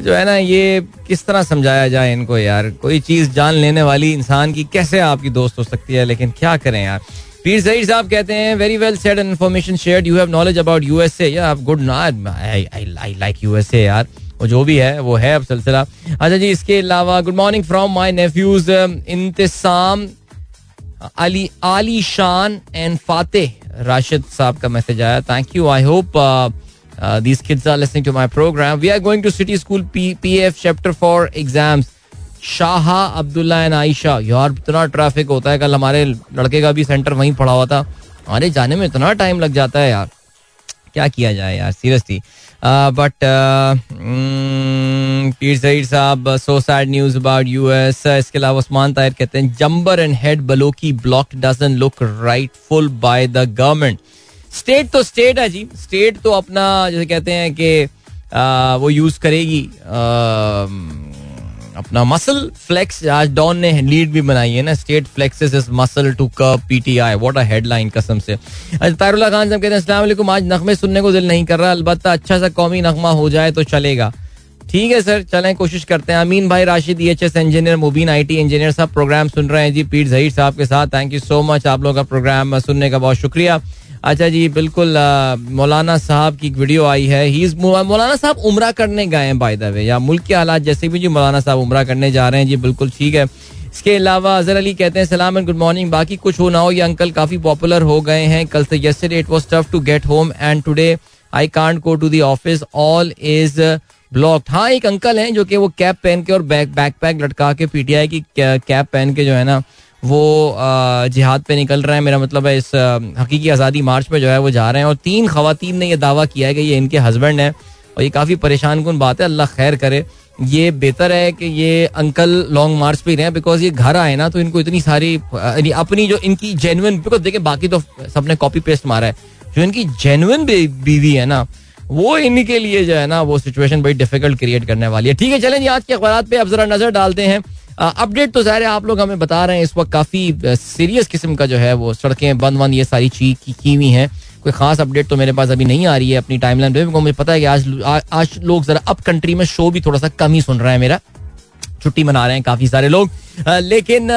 जो है ना ये किस तरह समझाया जाए इनको यार? कोई चीज़ जान लेने वाली इंसान की कैसे आपकी दोस्त हो सकती है? लेकिन क्या करें यार? पीर सईद साहब कहते हैं very well said information share you have knowledge about USA या गुड आई लाइक यूएसए यार। वो जो भी है, वो है अब सिलसिला। अच्छा जी, इसके अलावा good morning from my nephews Intisam Ali Aali Shan and Fateh Rashid sahab का मैसेज आया। Thank you I hope these kids are listening to program. We are going to City School P- PF chapter for exams. Shah Abdullah and Ayesha. यार, इतना traffic होता है, कल हमारे लड़के का भी सेंटर वहीं पड़ा हुआ था। आने जाने में इतना टाइम लग जाता है यार। क्या किया जाए यार seriously but Pir Saeed sahab so sad news about US इसके अलावा उस्मान ताहिर कहते हैं, जंबर and head Baloki block doesn't look rightful by the government state तो स्टेट है जी। स्टेट तो अपना, जैसे कहते हैं कि वो यूज़ करेगी। अपना मसल फ्लेक्स आज डॉन ने लीड भी बनाई है ना state flexes is muscle to curb PTI what a headline कसम से. अच्छा तारुल्ला खान साहब कहते हैं अस्सलाम वालेकुम आज नगमे सुनने को दिल नहीं कर रहा, अलबत्ता अच्छा सा कौमी नगमा हो जाए तो चलेगा. ठीक है, सर, चलें, कोशिश करते हैं। अमीन भाई Rashid H S engineer Mubeen I T engineer sahab programme सुन रहे हैं। जी, पीर जहीर साहब के साथ थैंक यू सो मच आप लोग का प्रोग्राम सुनने का बहुत शुक्रिया। अच्छा जी, बिल्कुल मौलाना साहब की वीडियो आई है। ही मौलाना साहब उम्र करने गए हैं बाय द वे या मुल्क के हालात जैसे भी जी मौलाना साहब उम्र करने जा रहे हैं, जी, बिल्कुल ठीक है। इसके अलावा अजहर अली कहते हैं, सलाम एंड गुड मॉर्निंग। बाकी कुछ हो ना हो, ये अंकल काफ़ी पॉपुलर हो गए हैं। कल से yesterday it was tough to get home and today I can't go to the office all is blocked हाँ एक अंकल हैं जो कि वो कैप पहन के और बैक बैक पैक लटका के पीटीआई की कैप पहन के जो है ना वो जिहाद पे निकल रहे हैं। मेरा मतलब है इस हकीकी आज़ादी मार्च में जो है वो जा रहे हैं। और तीन खातन ने यह दावा किया है कि ये इनके हस्बैंड हैं और ये काफ़ी परेशान कन बात है। अल्लाह खैर करे। ये बेहतर है कि ये अंकल लॉन्ग मार्च पे ही रहे बिकॉज़ ये घर आए ना तो इनको इतनी सारी अपनी जो इनकी जेनुअन बिकॉज़ देखे बाकी तो सबने कॉपी पेस्ट मारा है। जो इनकी जेनुअन बीवी है ना, वो इनके लिए जो है ना वो सिचुएशन बड़ी डिफ़िकल्ट क्रिएट करने वाली है। ठीक है, चलें आज के अखबार पे अब जरा नज़र डालते हैं। अपडेट तो ज़ाहिर है आप लोग हमें बता रहे हैं इस वक्त काफ़ी सीरियस किस्म का जो है वो सड़कें बंद बंद ये सारी चीज़ की, हुई हैं। कोई खास अपडेट तो मेरे पास अभी नहीं आ रही है अपनी टाइम लाइन पे। मुझे पता है कि आज आज लोग जरा अब कंट्री में शो भी थोड़ा सा कम ही सुन रहे हैं मेरा। छुट्टी मना रहे हैं काफ़ी सारे लोग। लेकिन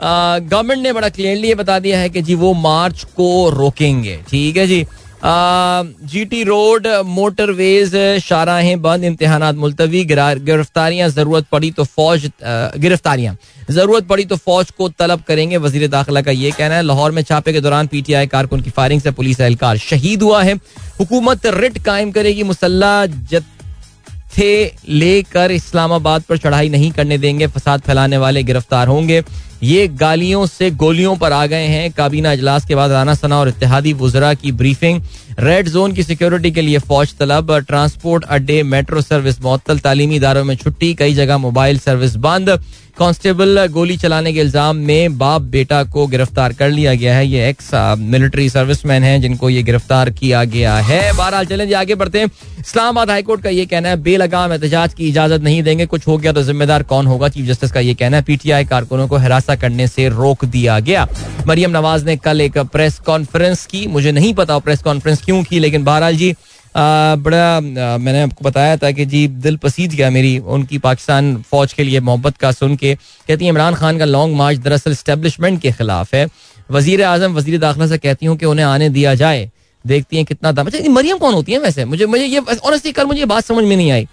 गवर्नमेंट ने बड़ा क्लियरली ये बता दिया है कि जी वो मार्च को रोकेंगे। ठीक है जी? जीटी रोड मोटरवेज शाहराहें बंद इम्तहान मुलतवी गिरफ्तारियाँ, ज़रूरत पड़ी तो फौज गिरफ्तारियाँ। ज़रूरत पड़ी तो फौज को तलब करेंगे, वज़ीर दाखिला का ये कहना है, लाहौर में छापे के दौरान पीटीआई कारकुन की फायरिंग से पुलिस एहलकार शहीद हुआ है। हुकूमत रिट कायम करेगी, मुसल्ला जत्थे लेकर इस्लामाबाद पर चढ़ाई नहीं करने देंगे, फसाद फैलाने वाले गिरफ़्तार होंगे। ये गालियों से गोलियों पर आ गए हैं। काबीना अजलास के बाद राना सना और इतिहादी वजरा की ब्रीफिंग। रेड जोन की सिक्योरिटी के लिए फौज तलब, ट्रांसपोर्ट, अड्डे, मेट्रो सर्विस मअतल तालीमी इदारों में छुट्टी, कई जगह मोबाइल सर्विस बंद। कांस्टेबल गोली चलाने के इल्ज़ाम में बाप बेटा को गिरफ़्तार कर लिया गया है। ये एक्स मिलिट्री सर्विसमैन हैं जिनको ये गिरफ़्तार किया गया है। बहरहाल चलें आगे बढ़ते हैं। इस्लामाबाद हाईकोर्ट का ये कहना है, बेलगाम एहतजाज की इजाज़त नहीं देंगे। कुछ हो गया तो जिम्मेदार कौन होगा? चीफ जस्टिस का ये कहना है। पीटीआई कारकुनों को हिरासा करने से रोक दिया गया। मरियम नवाज़ ने कल एक प्रेस कॉन्फ्रेंस की। मुझे नहीं पता प्रेस कॉन्फ्रेंस क्यों की, लेकिन बहरहाल जी बड़ा मैंने आपको बताया था कि जी, दिल पसीज गया मेरी उनकी पाकिस्तान फौज के लिए मोहब्बत का सुन के। कहती है, इमरान खान का लॉन्ग मार्च दरअसल स्टेब्लिशमेंट के खिलाफ है। वज़ीर आज़म वज़ीर दाखिला से कहती हूँ कि उन्हें आने दिया जाए। देखती हैं कितना दम। अच्छा मरियम कौन होती है वैसे? मुझे मुझे ये ऑनेस्टली कल मुझे बात समझ में नहीं आई।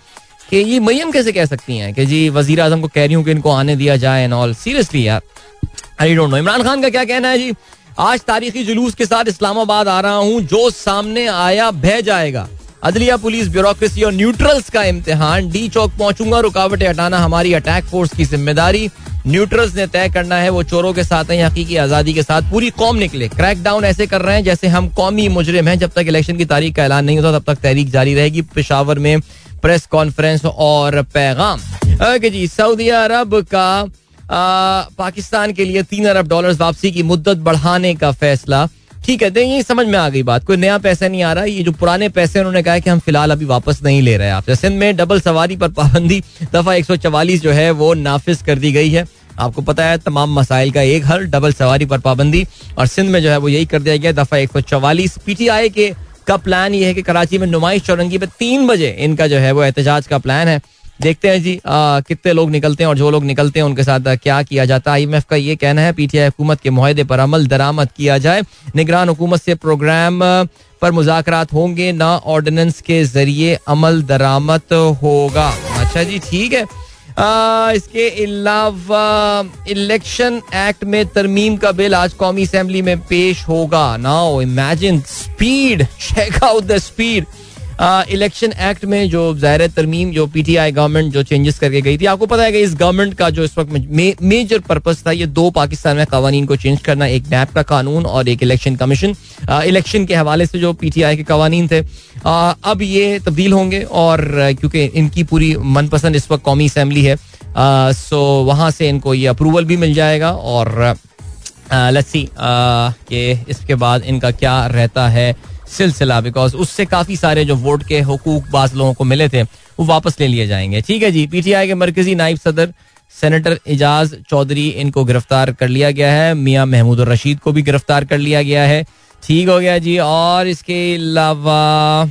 कि ये मरियम कैसे कह सकती हैं कि जी वज़ीर आज़म को कह रही हूँ कि इनको आने दिया जाए एंड ऑल सीरियसली यार. I don't know Imran Khan का क्या कहना है जी? आज तारीखी जुलूस के साथ इस्लामाबाद आ रहा हूँ, जो सामने आया, बह जाएगा। अदलिया पुलिस ब्यूरोक्रेसी और न्यूट्रल्स का इम्तिहान। डी चौक पहुंचूँगा, रुकावटें हटाना हमारी अटैक फोर्स की ज़िम्मेदारी। न्यूट्रल्स ने तय करना है, वो चोरों के साथ हैं, हकीकी आज़ादी के साथ। पूरी कौम निकले। क्रैक डाउन ऐसे कर रहे हैं जैसे हम कौमी मुजरिम हैं, जब तक इलेक्शन की तारीख का ऐलान नहीं होता, तब तक तहरीक जारी रहेगी। पिशावर में प्रेस कॉन्फ्रेंस और पैगाम। जी, सऊदी अरब का पाकिस्तान के लिए तीन अरब डॉलर वापसी की मुद्दत बढ़ाने का फैसला। ठीक है ये समझ में आ गई बात। कोई नया पैसा नहीं आ रहा। ये जो पुराने पैसे उन्होंने कहा कि हम फ़िलहाल अभी वापस नहीं ले रहे हैं। आपसे सिंध में डबल सवारी पर पाबंदी, दफ़ा एक जो है, वो नाफिज कर दी गई है। आपको पता है, तमाम मसाइल का एक हल डबल सवारी पर पाबंदी, और सिंध में जो है, वो यही कर दिया गया, दफ़ा एक सौ चौवालीस। पीटीआई के का प्लान ये है कि कराची में नुमाइश चौरंगी पे तीन बजे इनका जो है वो एहतजाज का प्लान है। देखते हैं जी कितने लोग निकलते हैं और जो लोग निकलते हैं उनके साथ क्या किया जाता है। आईएमएफ का ये कहना है पीटीआई हुकूमत के माहे पर अमल दरामद किया जाए। निगरान हुकूमत से प्रोग्राम पर मुजाकरात होंगे, ना ऑर्डिनेंस के ज़रिए अमल दरामद होगा। अच्छा जी, ठीक है। इसके अलावा, इलेक्शन एक्ट में तरमीम का बिल आज कौमी असम्बली में पेश होगा। Now imagine speed check out the speed election act में जो ज़ाहिर तरमीम, जो पीटीआई गवर्नमेंट जो चेंजेस करके गई थी, आपको पता है कि इस गवर्नमेंट का जो इस वक्त मेजर पर्पज था, ये दो पाकिस्तान में कवानीन को चेंज करना, एक नैप का कानून और एक इलेक्शन कमीशन इलेक्शन के हवाले से जो पीटीआई के कवानीन थे। अब ये तब्दील होंगे और, क्योंकि इनकी पूरी मनपसंद इस वक्त कौमी असम्बली है। सो वहाँ से इनको ये अप्रूवल भी मिल जाएगा और लस्सी के इसके बाद इनका क्या रहता है। सिलसिला बिकॉज़ उससे काफ़ी सारे जो वोट के हकूक बाज लोगों को मिले थे, वो वापस ले लिए जाएँगे। ठीक है जी, पीटीआई के मरकजी नायब सदर, सेनेटर एजाज चौधरी, इनको गिरफ़्तार कर लिया गया है। मियाँ महमूद और रशीद को भी गिरफ़्तार कर लिया गया है। ठीक हो गया जी, और इसके अलावा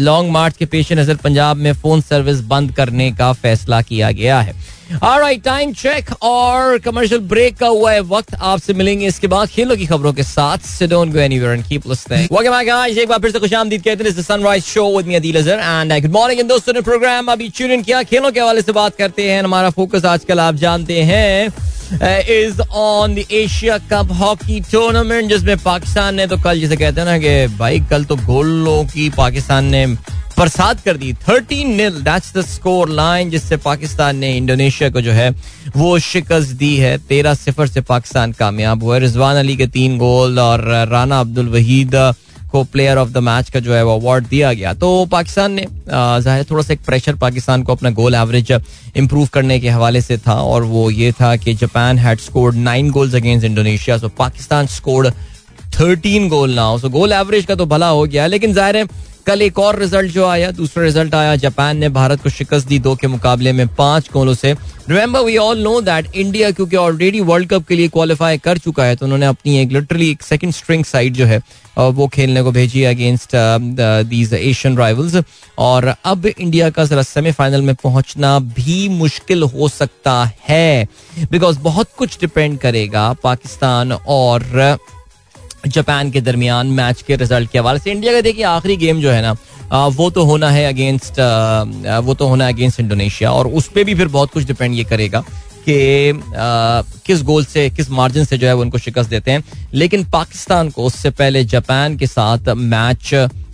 लॉन्ग मार्च के पेश नज़र पंजाब में फ़ोन सर्विस बंद करने का फैसला किया गया है। ऑलराइट टाइम चेक और कमर्शियल ब्रेक का हुआ है वक्त। आपसे मिलेंगे इसके बाद खेलों की खबरों के साथ। सो डोंट गो कीप एक बार फिर से खुशामदीद कहते हैं sunrise show with me Adeel Azhar and good morning इन दोस्तों ने प्रोग्राम अभी ट्यून किया, खेलों के हवाले से बात करते हैं। हमारा फोकस आजकल आप जानते हैं is on the Asia cup hockey tournament जिसमें पाकिस्तान ने तो कल जिसे कहते हैं ना कि भाई, कल तो गोलों की पाकिस्तान ने बरसात कर दी। Thirteen nil that's the score line जिससे पाकिस्तान ने इंडोनेशिया को जो है, वो शिकस्त दी है। तेरह सिफर से पाकिस्तान कामयाब हुआ रिजवान अली के तीन गोल और राना अब्दुल वहीद को प्लेयर ऑफ़ द मैच का जो है वो अवार्ड दिया गया। तो पाकिस्तान ने ज़ाहिर थोड़ा सा एक प्रेशर पाकिस्तान को अपना गोल एवरेज इंप्रूव करने के हवाले से था और वो ये था कि Japan had scored nine goals against Indonesia so Pakistan scored thirteen goal now so goal average का तो भला हो गया, लेकिन ज़ाहिर है, कल एक और रिज़ल्ट जो आया, दूसरा रिज़ल्ट आया जापान ने भारत को शिकस्त दी दो के मुकाबले में पाँच गोलों से। Remember we all know that India क्योंकि ऑलरेडी वर्ल्ड कप के लिए क्वालिफाई कर चुका है तो उन्होंने अपनी एक लिटरली एक सेकंड स्ट्रिंग साइड जो है वो खेलने को भेजी अगेंस्ट दीज एशियन राइवल्स और अब इंडिया का जरा सेमीफाइनल में पहुँचना भी मुश्किल हो सकता है। बिकॉज़ बहुत कुछ डिपेंड करेगा पाकिस्तान और जापान के दरमियान मैच के रिज़ल्ट के हवाले से। इंडिया का देखिए आखिरी गेम जो है ना वो तो होना है अगेंस्ट वो तो होना है अगेंस्ट इंडोनेशिया और उस पर भी फिर बहुत कुछ डिपेंड ये करेगा। कि किस गोल से, किस मार्जिन से जो है वो उनको शिकस्त देते हैं। लेकिन पाकिस्तान को उससे पहले जापान के साथ मैच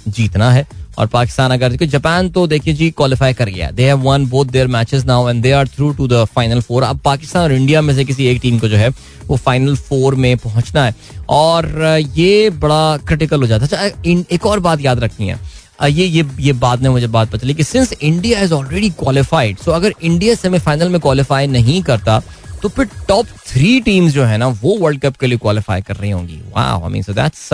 जीतना है। और पाकिस्तान अगर जापान तो देखिए जी क्वालिफाई कर गया they have won both their matches now and they are through to the final four अब पाकिस्तान और इंडिया में से किसी एक टीम को जो है, वो फाइनल फोर में पहुँचना है। और ये बड़ा क्रिटिकल हो जाता है। अच्छा एक और बात याद रखनी है। ये ये ये बाद में मुझे बात पता चली कि since India is already qualified so अगर इंडिया सेमीफाइनल में क्वालिफाई नहीं करता तो फिर टॉप थ्री टीम्स जो है ना, वो वर्ल्ड कप के लिए क्वालिफाई कर रही होंगी। वाह I mean so that's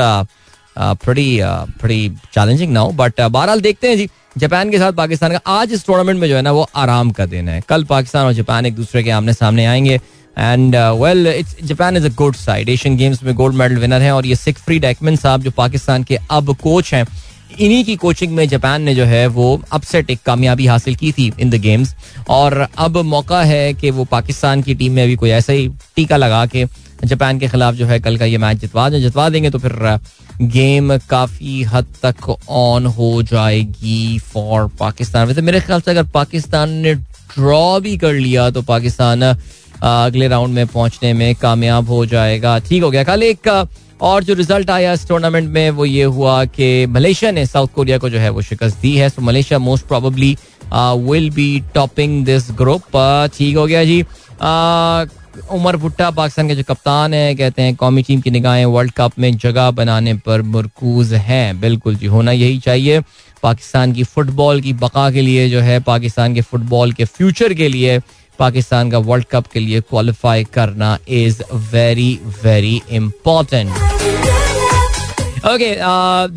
challenging now but बहरहाल देखते हैं जी जापान के साथ पाकिस्तान का आज इस टूर्नामेंट में जो है ना, वो आराम का दिन है। कल पाकिस्तान और जापान एक दूसरे के आमने सामने आएँगे and well it's Japan is a good side Asian games में गोल्ड मेडल विनर है, और ये सिख फ्री डैकमैन साहब, जो पाकिस्तान के अब कोच हैं इन्हीं की कोचिंग में जापान ने जो है वो अपसेट एक कामयाबी हासिल की थी इन द गेम्स और अब मौका है कि वो पाकिस्तान की टीम में अभी कोई ऐसा ही टीका लगा के जापान के खिलाफ जो है कल का ये मैच जितवा दें। जितवा देंगे तो फिर गेम काफ़ी हद तक ऑन हो जाएगी फॉर पाकिस्तान। वैसे मेरे ख्याल से अगर पाकिस्तान ने ड्रॉ भी कर लिया तो पाकिस्तान अगले राउंड में पहुँचने में कामयाब हो जाएगा। ठीक हो गया। कल एक और जो रिज़ल्ट आया इस टूर्नामेंट में, वो ये हुआ कि मलेशिया ने साउथ कोरिया को जो है वो शिकस्त दी है। So Malaysia most probably will be topping this group ठीक हो गया जी। उमर भुट्टा पाकिस्तान के जो कप्तान है, कहते हैं, कौमी टीम की निगाहें वर्ल्ड कप में जगह बनाने पर मरकूज हैं। बिल्कुल जी, होना यही चाहिए। पाकिस्तान की फुटबॉल की बका के लिए जो है, पाकिस्तान के फुटबॉल के फ्यूचर के लिए पाकिस्तान का वर्ल्ड कप के लिए क्वालिफाई करना is very very important okay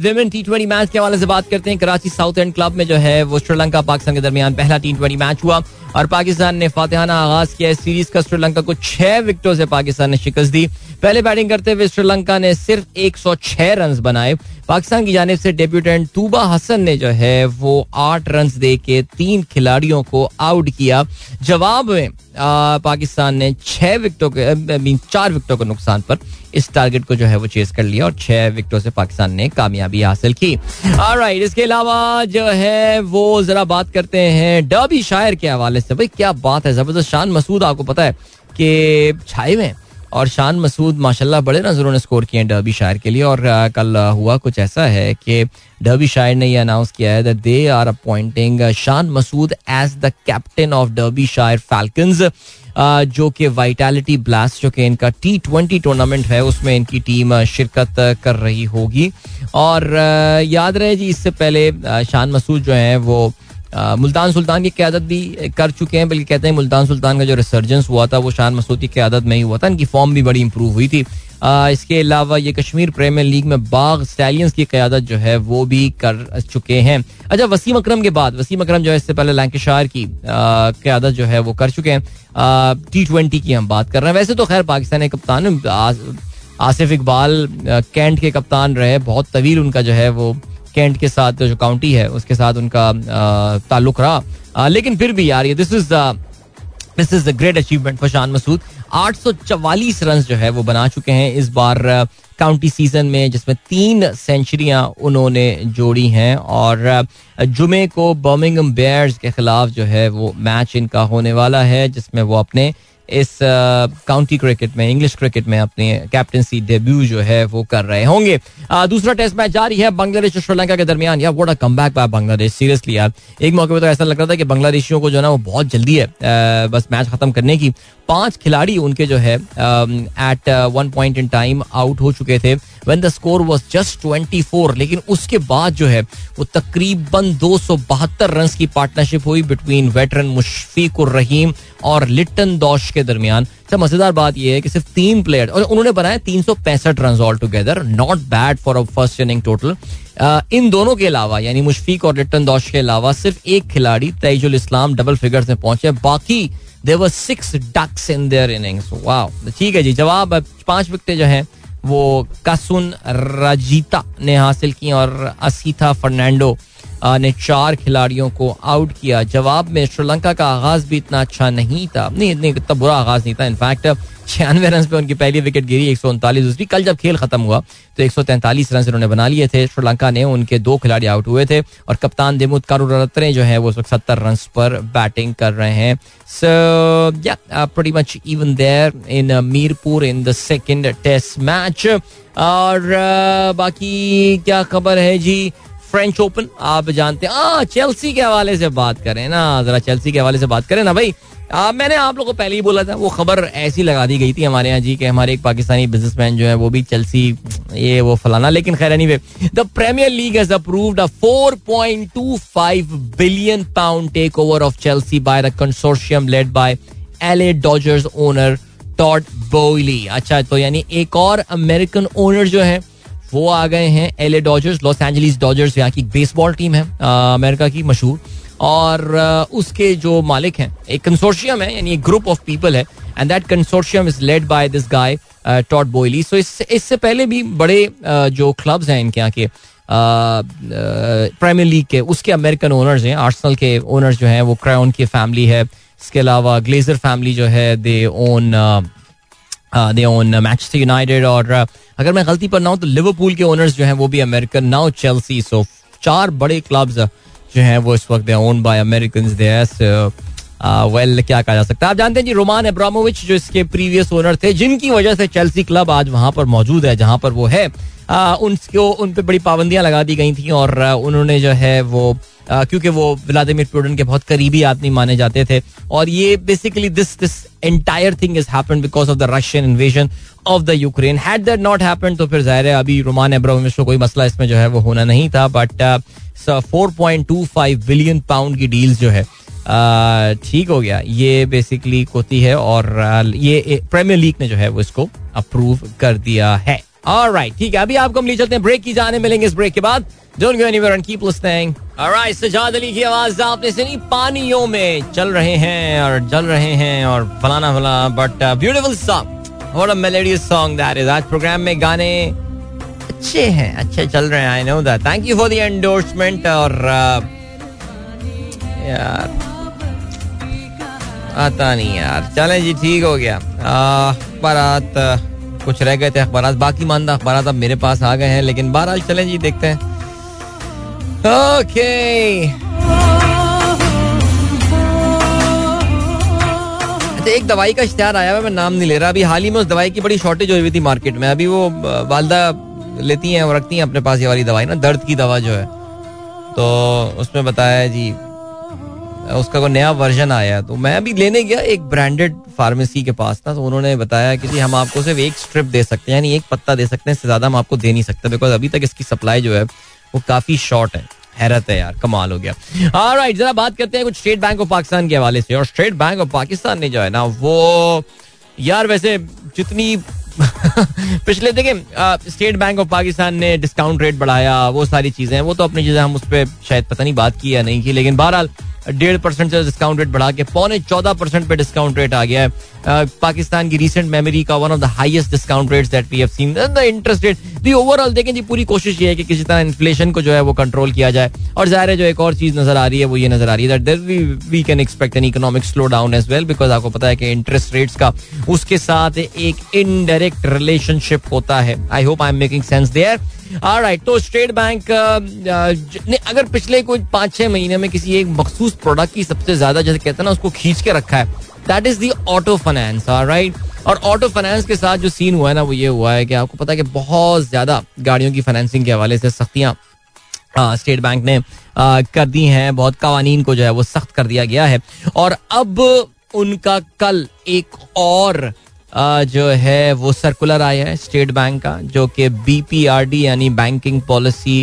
women T twenty match के हवाले से बात करते हैं। कराची साउथ एंड क्लब में जो है, वो श्रीलंका पाकिस्तान के दरमियान पहला टी ट्वेंटी मैच हुआ और पाकिस्तान ने फातिहाना आगाज़ किया। इस सीरीज़ का श्रीलंका को छह विकेटों से पाकिस्तान ने शिकस्त दी। पहले बैटिंग करते हुए श्रीलंका ने सिर्फ़ 106 रन बनाए। पाकिस्तान की जानब से डेब्यूटेंट तूबा हसन ने जो है वो आठ रन दे के तीन खिलाड़ियों को आउट किया। जवाब में आ, पाकिस्तान ने छह विकेटों के मीन चार विकेटों के नुकसान पर इस टारगेट को जो है वो चेस कर लिया और छह विकटों से पाकिस्तान ने कामयाबी हासिल की। राइट इसके अलावा जो है वो जरा बात करते हैं डबी शायर के हवाले से। भाई क्या बात है? ज़बरदस्त शान। मसूद आपको पता है कि छाए में और शान मसूद, माशाल्लाह, बड़े नज़रों ने स्कोर किए हैं डर्बी शायर के लिए। और कल हुआ कुछ ऐसा है कि डर्बी शायर ने यह अनाउंस किया है that they are appointing Shan Masood as the captain of Derbyshire Falcons जो कि वाइटैलिटी ब्लास्ट जो कि इनका टी ट्वेंटी टूर्नामेंट है, उसमें इनकी टीम शिरकत कर रही होगी। और याद रहे जी, इससे पहले शान मसूद जो है, वो मुल्तान सुल्तान की क्यादत भी कर चुके हैं बल्कि कहते हैं मुल्तान सुल्तान का जो रिसर्जेंस हुआ था वो शान मसूद की क्यादत में ही हुआ था। इनकी फॉर्म भी बड़ी इंप्रूव हुई थी। आ, इसके अलावा ये कश्मीर प्रीमियर लीग में बाग स्टैलियंस की क्यादत जो है वो भी कर चुके हैं। अच्छा वसीम अक्रम के बाद वसीम अक्रम जो है इससे पहले लैंकेशायर की क्यादत जो है वो कर चुके हैं। टी ट्वेंटी की हम बात कर रहे हैं। वैसे तो खैर पाकिस्तानी कप्तान आसिफ इकबाल कैंट के कप्तान रहे बहुत तवील उनका जो है वो कैंट के साथ जो काउंटी है, उसके साथ उनका ताल्लुक रहा। लेकिन फिर भी यार, ये this is this is the great achievement for Shan Masood आठ सौ चवालीस रन जो है वो बना चुके हैं इस बार काउंटी सीज़न में, जिसमें तीन सेंचुरियाँ उन्होंने जोड़ी हैं। और जुमे को बर्मिंगम बेयर्स के खिलाफ जो है वो मैच इनका होने वाला है, जिसमें वो अपने इस काउंटी क्रिकेट में इंग्लिश क्रिकेट में अपने कैप्टनसी डेब्यू जो है वो कर रहे होंगे। दूसरा टेस्ट मैच जारी है बांग्लादेश और श्रीलंका के दरमियान। Yeah what comeback by Bangladesh seriously यार। एक मौके पर तो ऐसा लग रहा था कि बांग्लादेशियों को जो है ना वो बहुत जल्दी है बस मैच खत्म करने की। पाँच खिलाड़ी उनके जो है at one point in time out हो चुके थे। When the score was just 24 लेकिन उसके बाद जो है, वो तकरीबन दो सौ बहत्तर रन की पार्टनरशिप हुई बिटवीन वेटरन मुशफीक रहीम और लिट्टन दौश के दरमियान। सब मज़ेदार बात यह है कि सिर्फ़ तीन प्लेयर और उन्होंने बनाए तीन सौ पैंसठ run altogether not bad for a first inning total इन दोनों के अलावा, यानी मुशफीक और लिट्टन दौश के अलावा, सिर्फ़ एक खिलाड़ी तैजुल इस्लाम डबल फिगर्स में पहुँचे, बाकी there were six ducks in their innings वाह ठीक है जी, जवाब पाँच विकेटें जो हैं वो कासुन राजीता ने हासिल की और असीथा फर्नांडो ने चार खिलाड़ियों को आउट किया। जवाब में श्रीलंका का आगाज़ भी इतना अच्छा नहीं था। नहीं इतना बुरा आगाज़ नहीं था। इनफैक्ट छियानवे रन पे उनकी पहली विकेट गिरी एक सौ उनतालीस। दूसरी कल जब खेल खत्म हुआ तो एक सौ तैंतालीस रन उन्होंने बना लिए थे। श्रीलंका ने उनके दो खिलाड़ी आउट हुए थे और कप्तान दिमुत कारुरत्रे जो है वो उस सत्तर रन पर बैटिंग कर रहे हैं। So yeah much even there in Mirpur in the second test match और uh, बाकी क्या खबर है जी? फ्रेंच ओपन आप जानते हैं। चेल्सी के हवाले से बात करें ना जरा चेल्सी के हवाले से बात करें ना भाई। आ, मैंने आप लोगों को पहले ही बोला था वो खबर ऐसी लगा दी गई थी हमारे यहाँ जी कि हमारे एक पाकिस्तानी बिजनेसमैन जो है वो भी चेल्सी ये वो फलाना लेकिन खैर anyway the Premier League has approved a 4.25 billion pound takeover of Chelsea by the consortium led by LA Dodgers owner Todd Boehly अच्छा तो यानी एक और अमेरिकन ओनर जो है वो आ गए हैं LA Dodgers Los Angeles Dodgers यहाँ की बेसबॉल टीम है अमेरिका की मशहूर। और उसके जो मालिक हैं, एक कंसोर्शियम है, यानी एक ग्रुप ऑफ़ पीपल है and that consortium is led by this guy Todd Boehly so इससे इससे पहले भी बड़े जो क्लब्स हैं इनके यहाँ के प्रीमियर लीग के, उसके अमेरिकन ओनर्स हैं आर्सनल के ओनर्स जो हैं, वो क्राउन की फैमिली है, इसके अलावा ग्लेजर फैमिली जो है they own they own Manchester United और अगर मैं गलती पर ना हूँ तो लिवरपूल के ओनर्स जो हैं वो भी अमेरिकन नाउ चेल्सी सो चार बड़े क्लब्स जो हैं वो इस वक्त they own by American well क्या कहा जा सकता है? आप जानते हैं जी रोमान एब्रामोविच जो इसके प्रीवियस ओनर थे, जिनकी वजह से चेल्सी क्लब आज वहाँ पर मौजूद है, जहाँ पर वो है। उनको उन पर बड़ी पाबंदियाँ लगा दी गई थी और उन्होंने जो है वो क्योंकि वो व्लादिमिर पुटिन के बहुत करीबी आदमी माने जाते थे और ये basically this this entire thing is happened because of the Russian invasion of the Ukraine had that not happen तो फिर ज़ाहिर है अभी रोमान एब्रामोविच को कोई मसला इसमें जो है वो होना नहीं था but four point two five billion pound की डील्स जो है ठीक हो गया। ये बेसिकली होती है और ये प्रीमियर लीग ने जो है वो इसको अप्रूव कर दिया है। राइट ठीक है अभी आपको हम ले चलते हैं ब्रेक की जाने मिलेंगे इस ब्रेक के बाद। Don't go anywhere and keep listening Alright, Sajjad Ali की आवाज़ आपने सुनी पानियों में चल रहे हैं और जल रहे हैं और फलाना फलाना but beautiful song what a melodious song that is आज प्रोग्राम में गाने अच्छे हैं अच्छे चल रहे हैं I know that thank you for the endorsement और uh, यार आता नहीं यार। चलें जी ठीक हो गया। अखबारात कुछ रह गए थे अखबार बाकी मानदा अखबार अब मेरे पास आ गए हैं, लेकिन बहरहाल चलें जी, देखते हैं। ओके अच्छा एक दवाई का इश्तेहार आया हुआ मैं नाम नहीं ले रहा। अभी हाल ही में उस दवाई की बड़ी शॉर्टेज हुई थी मार्केट में। अभी वो वालदा लेती हैं और रखती हैं अपने पास ये वाली दवाई ना, दर्द की दवा जो है। तो उसमें बताया जी उसका कोई नया वर्जन आया तो मैं अभी लेने गया एक ब्रांडेड फार्मेसी के पास था तो उन्होंने बताया कि जी हम आपको सिर्फ़ एक स्ट्रिप दे सकते हैं, यानी एक पत्ता दे सकते हैं, इससे ज़्यादा हम आपको दे नहीं सकते बिकॉज़ अभी तक इसकी सप्लाई जो है, वो काफ़ी शॉर्ट है। हैरत है यार, कमाल हो गया। राइट जरा बात करते हैं कुछ स्टेट बैंक ऑफ़ पाकिस्तान के हवाले से, और स्टेट बैंक ऑफ़ पाकिस्तान ने जो है ना, वो यार वैसे जितनी पिछले देखिए स्टेट बैंक ऑफ़ पाकिस्तान ने डिस्काउंट रेट बढ़ाया, वो सारी चीज़ें वो तो अपनी चीज़ें हम उस पर शायद पता नहीं बात की या नहीं की, लेकिन बहरहाल डेढ़ परसेंट से डिस्काउंट रेट बढ़ा के पौने चौदह परसेंट पे डिस्काउंट रेट आ गया है। पाकिस्तान की रिसेंट मेमोरी का one of the highest discount rates that we have seen the interest rate the overall देखें जी, पूरी कोशिश ये है कि किसी तरह इन्फ्लेशन को जो है वो कंट्रोल किया जाए। और ज़ाहिर है जो एक और चीज़ नज़र आ रही है, वो ये नज़र आ रही है that we we can expect an economic slowdown as well because आपको पता है कि इंटरेस्ट रेट्स का उसके साथ एक इनडायरेक्ट रिलेशनशिप होता है। I hope I am making sense there right तो स्टेट बैंक ने अगर पिछले कोई पाँच छह महीने में किसी एक मखसूस प्रोडक्ट की सबसे ज़्यादा जैसे कहते हैं ना उसको खींच के रखा है। That is the auto finance right और ऑटो फाइनेंस के साथ जो सीन हुआ है ना वो ये हुआ है कि आपको पता है कि बहुत ज़्यादा गाड़ियों की फाइनेंसिंग के हवाले से सख्तियाँ स्टेट बैंक ने आ, कर दी हैं। बहुत कवानीन को जो है वो सख्त कर दिया गया है। और अब उनका कल एक और आ, जो है वो सर्कुलर आया है स्टेट बैंक का जो कि बीपीआरडी यानी बैंकिंग पॉलिसी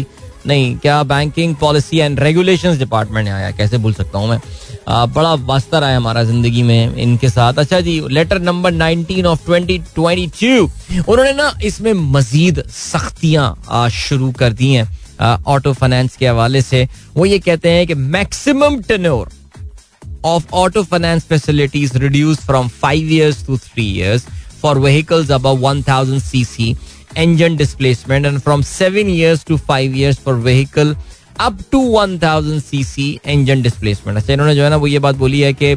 नहीं क्या banking policy and regulation department आया? कैसे भूल सकता हूँ मैं? आ, बड़ा वास्ता रहा है हमारा ज़िंदगी में इनके साथ। अच्छा जी लेटर नंबर 19 ऑफ़ 2022 उन्होंने ना इसमें मजीद सख्तियाँ शुरू कर दी हैं ऑटो फाइनेंस के हवाले से। वो ये कहते हैं कि maximum tenure of auto finance facilities reduced from 5 years to 3 years for vehicles above 1000 cc engine displacement and from 7 years to 5 years for vehicle, up to 1000 cc engine displacement. अच्छा इन्होंने जो है ना, वो ये बात बोली है कि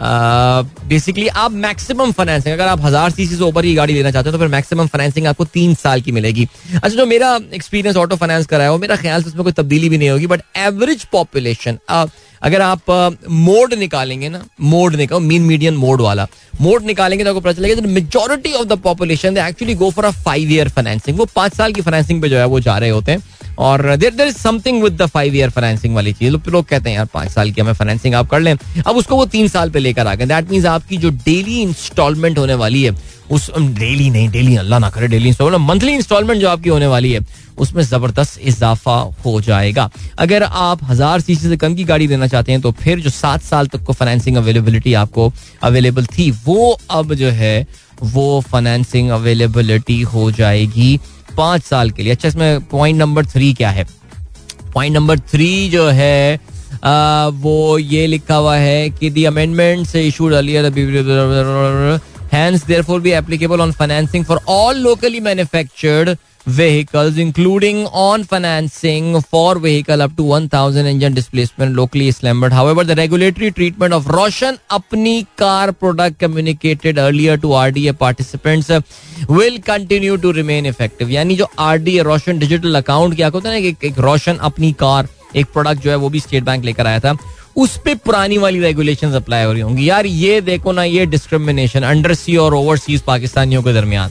बेसिकली आप मैक्सिमम फाइनेंसिंग अगर आप हज़ार सीसी से ऊपर की गाड़ी लेना चाहते हो तो फिर मैक्सिमम फाइनेंसिंग आपको तीन साल की मिलेगी। अच्छा जो मेरा एक्सपीरियंस ऑटो फाइनेंस करा है वो मेरा ख्याल से उसमें कोई तब्दीली भी नहीं होगी बट एवरेज पॉपुलेशन अगर आप मोड निकालेंगे ना, मोड निकालो मीन मीडियम मोड वाला, मोड निकालेंगे तो आपको पता चलेगा majority of the population actually go for a five year financing वो पाँच साल की फाइनेंसिंग पे जो है वो जा रहे होते हैं। और there there is something with the five year financing वाली चीज़। लोग कहते हैं, यार, पाँच साल की हमें फाइनेंसिंग आप कर लें। अब उसको वो तीन साल पे लेकर आ गए। दैट मीन आपकी जो डेली इंस्टॉलमेंट होने वाली है, उस डेली नहीं डेली अल्लाह ना करे डेली इंस्टॉलमेंट मंथली इंस्टॉलमेंट जो आपकी होने वाली है, उसमें ज़बरदस्त इजाफा हो जाएगा। अगर आप हज़ार सीसी से कम की गाड़ी लेना चाहते हैं तो फिर जो सात साल तक को फाइनेंसिंग अवेलेबिलिटी आपको अवेलेबल थी, वो अब जो है, वो फाइनेंसिंग अवेलेबिलिटी हो जाएगी। पाँच साल के लिए अच्छा इसमें पॉइंट नंबर थ्री क्या है पॉइंट नंबर थ्री जो है वो ये लिखा हुआ है कि the amendment issued hence therefore be applicable on financing for all locally manufactured vehicles, including on financing for vehicle up to 1000 engine displacement locally slammed. However, the regulatory treatment of Roshan Apni car product communicated earlier to RDA participants will continue to remain effective. यानी जो RDA रोशन digital account क्या होता है ना कि रोशन अपनी car एक product जो है वो भी स्टेट बैंक लेकर आया था उस पर पुरानी वाली रेगुलेशंस अप्लाई हो रही होंगी यार ये देखो ना ये डिस्क्रिमिनेशन अंडर सी और ओवरसीज पाकिस्तानियों के दरमियान